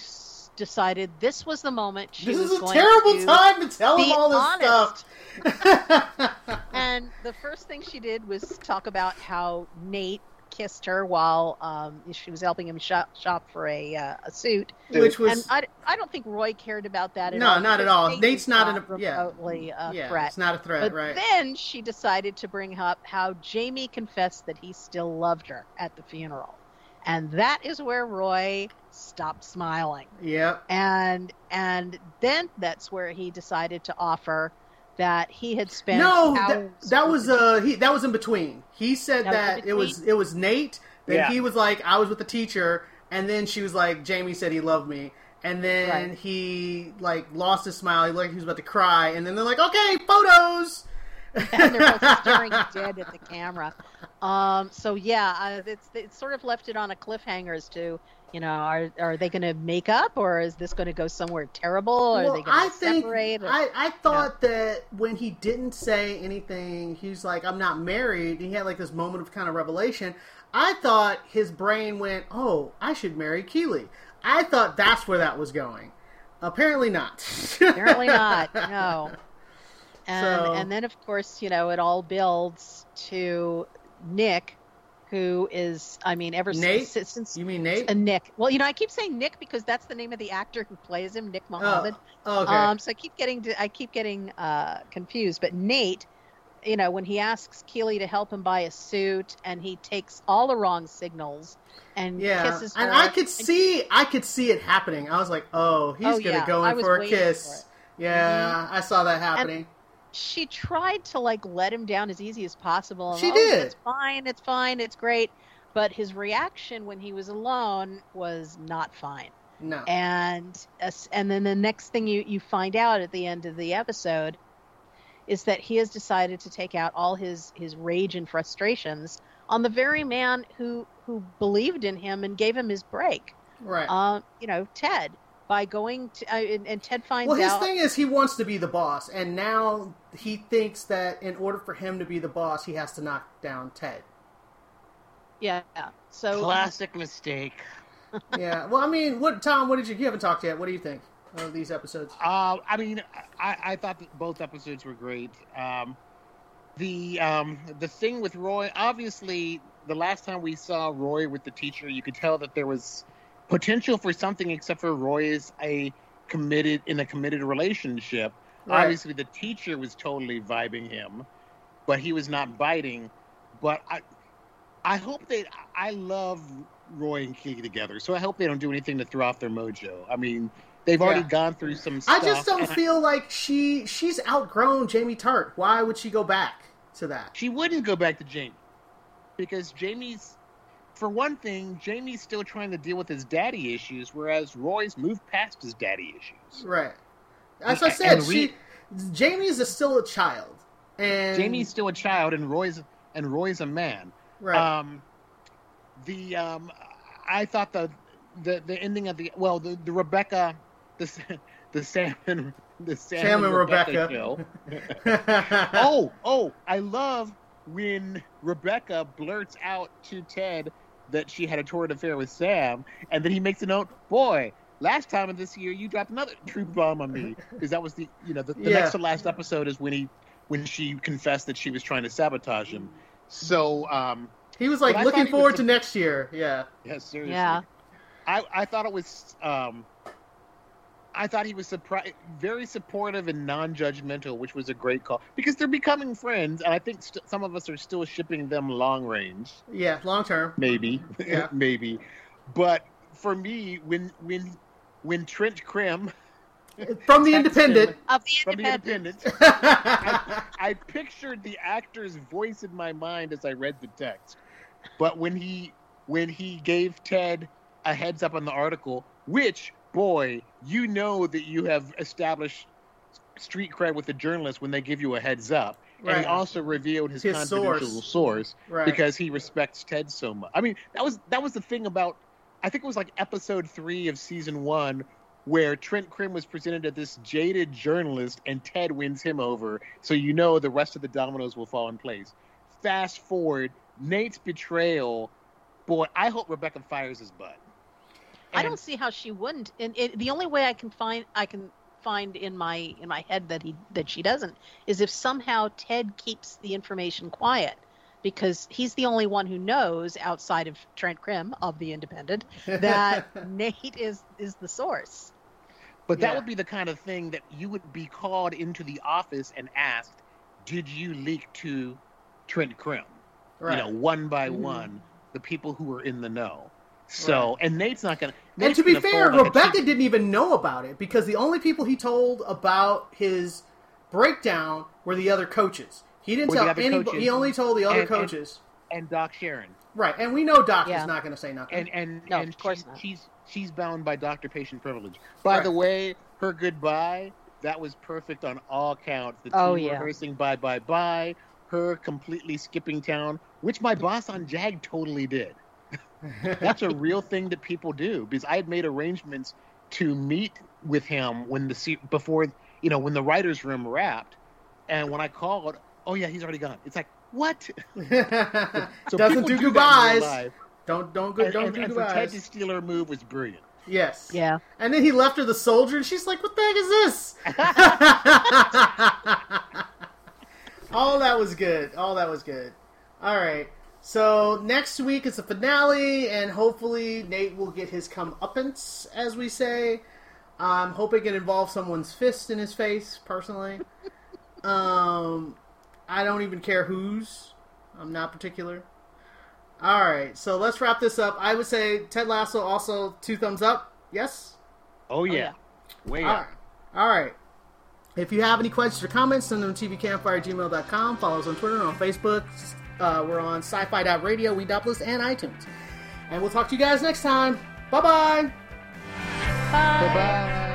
decided this was the moment she This was is a going terrible to time to tell him all this honest. stuff. And the first thing she did was talk about how Nate kissed her while um, she was helping him shop, shop for a, uh, a suit. Which was and I, I don't think Roy cared about that at No, all. not at all. Nate Nate's was not in a- yeah. remotely a yeah, threat. it's not a threat, But right? then she decided to bring up how Jamie confessed that he still loved her at the funeral. And that is where Roy stopped smiling Yep. and and then that's where he decided to offer that he had spent No, that, hours that with was the uh he that was in between. He said That that in it was it was Nate. Then Yeah. he was like, I was with the teacher, and then she was like, Jamie said he loved me, and then Right. he like lost his smile. He looked like he was about to cry, and then they're like, okay, photos. and they're both staring dead at the camera. Um, so yeah, uh, it's it's sort of left it on a cliffhanger as to you know are are they going to make up or is this going to go somewhere terrible? Or are they going to separate? or- I, I thought that when he didn't say anything, he's like, "I'm not married." And he had like this moment of kind of revelation. I thought his brain went, "Oh, I should marry Keeley." I thought that's where that was going. Apparently not. Apparently not. No. And So- and then of course you know it all builds to Nick, who is I mean ever Nate? since since You mean Nate? uh, Nick. Well, you know I keep saying Nick because that's the name of the actor who plays him, Nick Mohammed. Oh, okay. Um, so I keep getting to, I keep getting uh, confused. But Nate, you know, when he asks Keeley to help him buy a suit, and he takes all the wrong signals and yeah, kisses her, and I could see, I could see it happening. I was like, "Oh, he's Oh, gonna yeah, go in for a kiss." for. Yeah, I saw that happening. She tried to like let him down as easy as possible. and, She "Oh, did. It's fine. It's fine. It's great. But his reaction when he was alone was not fine. no, and as- and then the next thing you you find out at the end of the episode is that he has decided to take out all his his rage and frustrations on the very man who who believed in him and gave him his break right. um you know ted by going to uh, and, and ted finds Well, his out thing is he wants to be the boss, and now he thinks that in order for him to be the boss, he has to knock down Ted. yeah so Classic mistake. Yeah. Well, I mean, what Tom? What did you? You haven't talked yet. What do you think of these episodes? Uh, I mean, I, I thought that both episodes were great. Um, the um, the thing with Roy, obviously, the last time we saw Roy with the teacher, you could tell that there was potential for something. Except for Roy is a committed in a committed relationship. Right. Obviously, the teacher was totally vibing him, but he was not biting. But I, I hope they. I love Roy and Keeley together, so I hope they don't do anything to throw off their mojo. I mean, they've already gone through some I just don't and I- feel like she she's outgrown Jamie Tartt. Why would she go back to that? she wouldn't go back to Jamie because Jamie's, for one thing, Jamie's still trying to deal with his daddy issues, whereas Roy's moved past his daddy issues. Right. As I said, and we- she Jamie is a, still a child, and Jamie's still a child, and Roy's and Roy's a man. right. Um, the um, I thought the the the ending of the well the, the Rebecca the the Sam and the Sam, Sam and Rebecca. show. oh oh I love when Rebecca blurts out to Ted that she had a torrid affair with Sam, and then he makes a note, boy. Last time in this year, you dropped another truth bomb on me because that was the you know the, the Yeah. next to last episode is when he when she confessed that she was trying to sabotage him. So um, he was like looking thought he was forward to next year. Yeah. yeah, seriously. Yeah. I, I thought it was um I thought he was surpri- very supportive and non-judgmental, which was a great call because they're becoming friends, and I think st- some of us are still shipping them long range, Yeah. Long term. maybe, Yeah. maybe. But for me, when when when Trent Crimm From the Independent. him Of the from the independent. Independent, I, I pictured the actor's voice in my mind as I read the text. But when he when he gave Ted a heads up on the article, which boy, you know that you have established street cred with the journalist when they give you a heads up. And he also revealed his, His confidential source. source, right. because he respects Ted so much. I mean, that was that was the thing about I think it was like episode three of season one where Trent Crimm was presented as this jaded journalist and Ted wins him over, so you know the rest of the dominoes will fall in place. Fast forward, Nate's betrayal. Boy, I hope Rebecca fires his butt. I don't see how she wouldn't. And it, the only way I can find I can find in my in my head that he that she doesn't is if somehow Ted keeps the information quiet because he's the only one who knows outside of Trent Crimm of the Independent that Nate is is the source. But that Yeah. would be the kind of thing that you would be called into the office and asked, "Did you leak to Trent Crimm?" right. You know, one by Mhm. one, the people who were in the know. So, and Nate's not gonna. and Nate's to be fair, fold like Rebecca cheap- didn't even know about it because the only people he told about his breakdown were the other coaches. He didn't tell other anybody. He only told the other And- and- coaches. and Doc Sharon. right, and we know Doc Yeah. is not going to say nothing. and and No, and of course she's, not. she's she's bound by doctor patient privilege. By Right. the way, her goodbye that was perfect on all counts. The Oh, team yeah. rehearsing bye bye bye, her completely skipping town, which my boss on Jag totally did. That's a real thing that people do because I had made arrangements to meet with him when the se- before you know when the writers room wrapped, and when I called, oh yeah, he's already gone. It's like what? So Doesn't people do that in real goodbyes. Don't don't go, And, don't and, do and for Ted goodbyes. to steal her move was brilliant. Yes. Yeah. And then he left her the soldier, and she's like, "What the heck is this?" All that was good. All that was good. All right. So next week is the finale, and hopefully Nate will get his comeuppance, as we say. I'm hoping it involves someone's fist in his face. Personally, um, I don't even care whose. I'm not particular. All right, so let's wrap this up. I would say Ted Lasso also two thumbs up. Yes. Oh yeah, yeah. way All up. right. All right. If you have any questions or comments, send them to tvcampfire@gmail.com. Follow us on Twitter and on Facebook. Uh, we're on sci-fi.radio, we.list, and iTunes. And we'll talk to you guys next time. Bye-bye. Bye. Bye bye.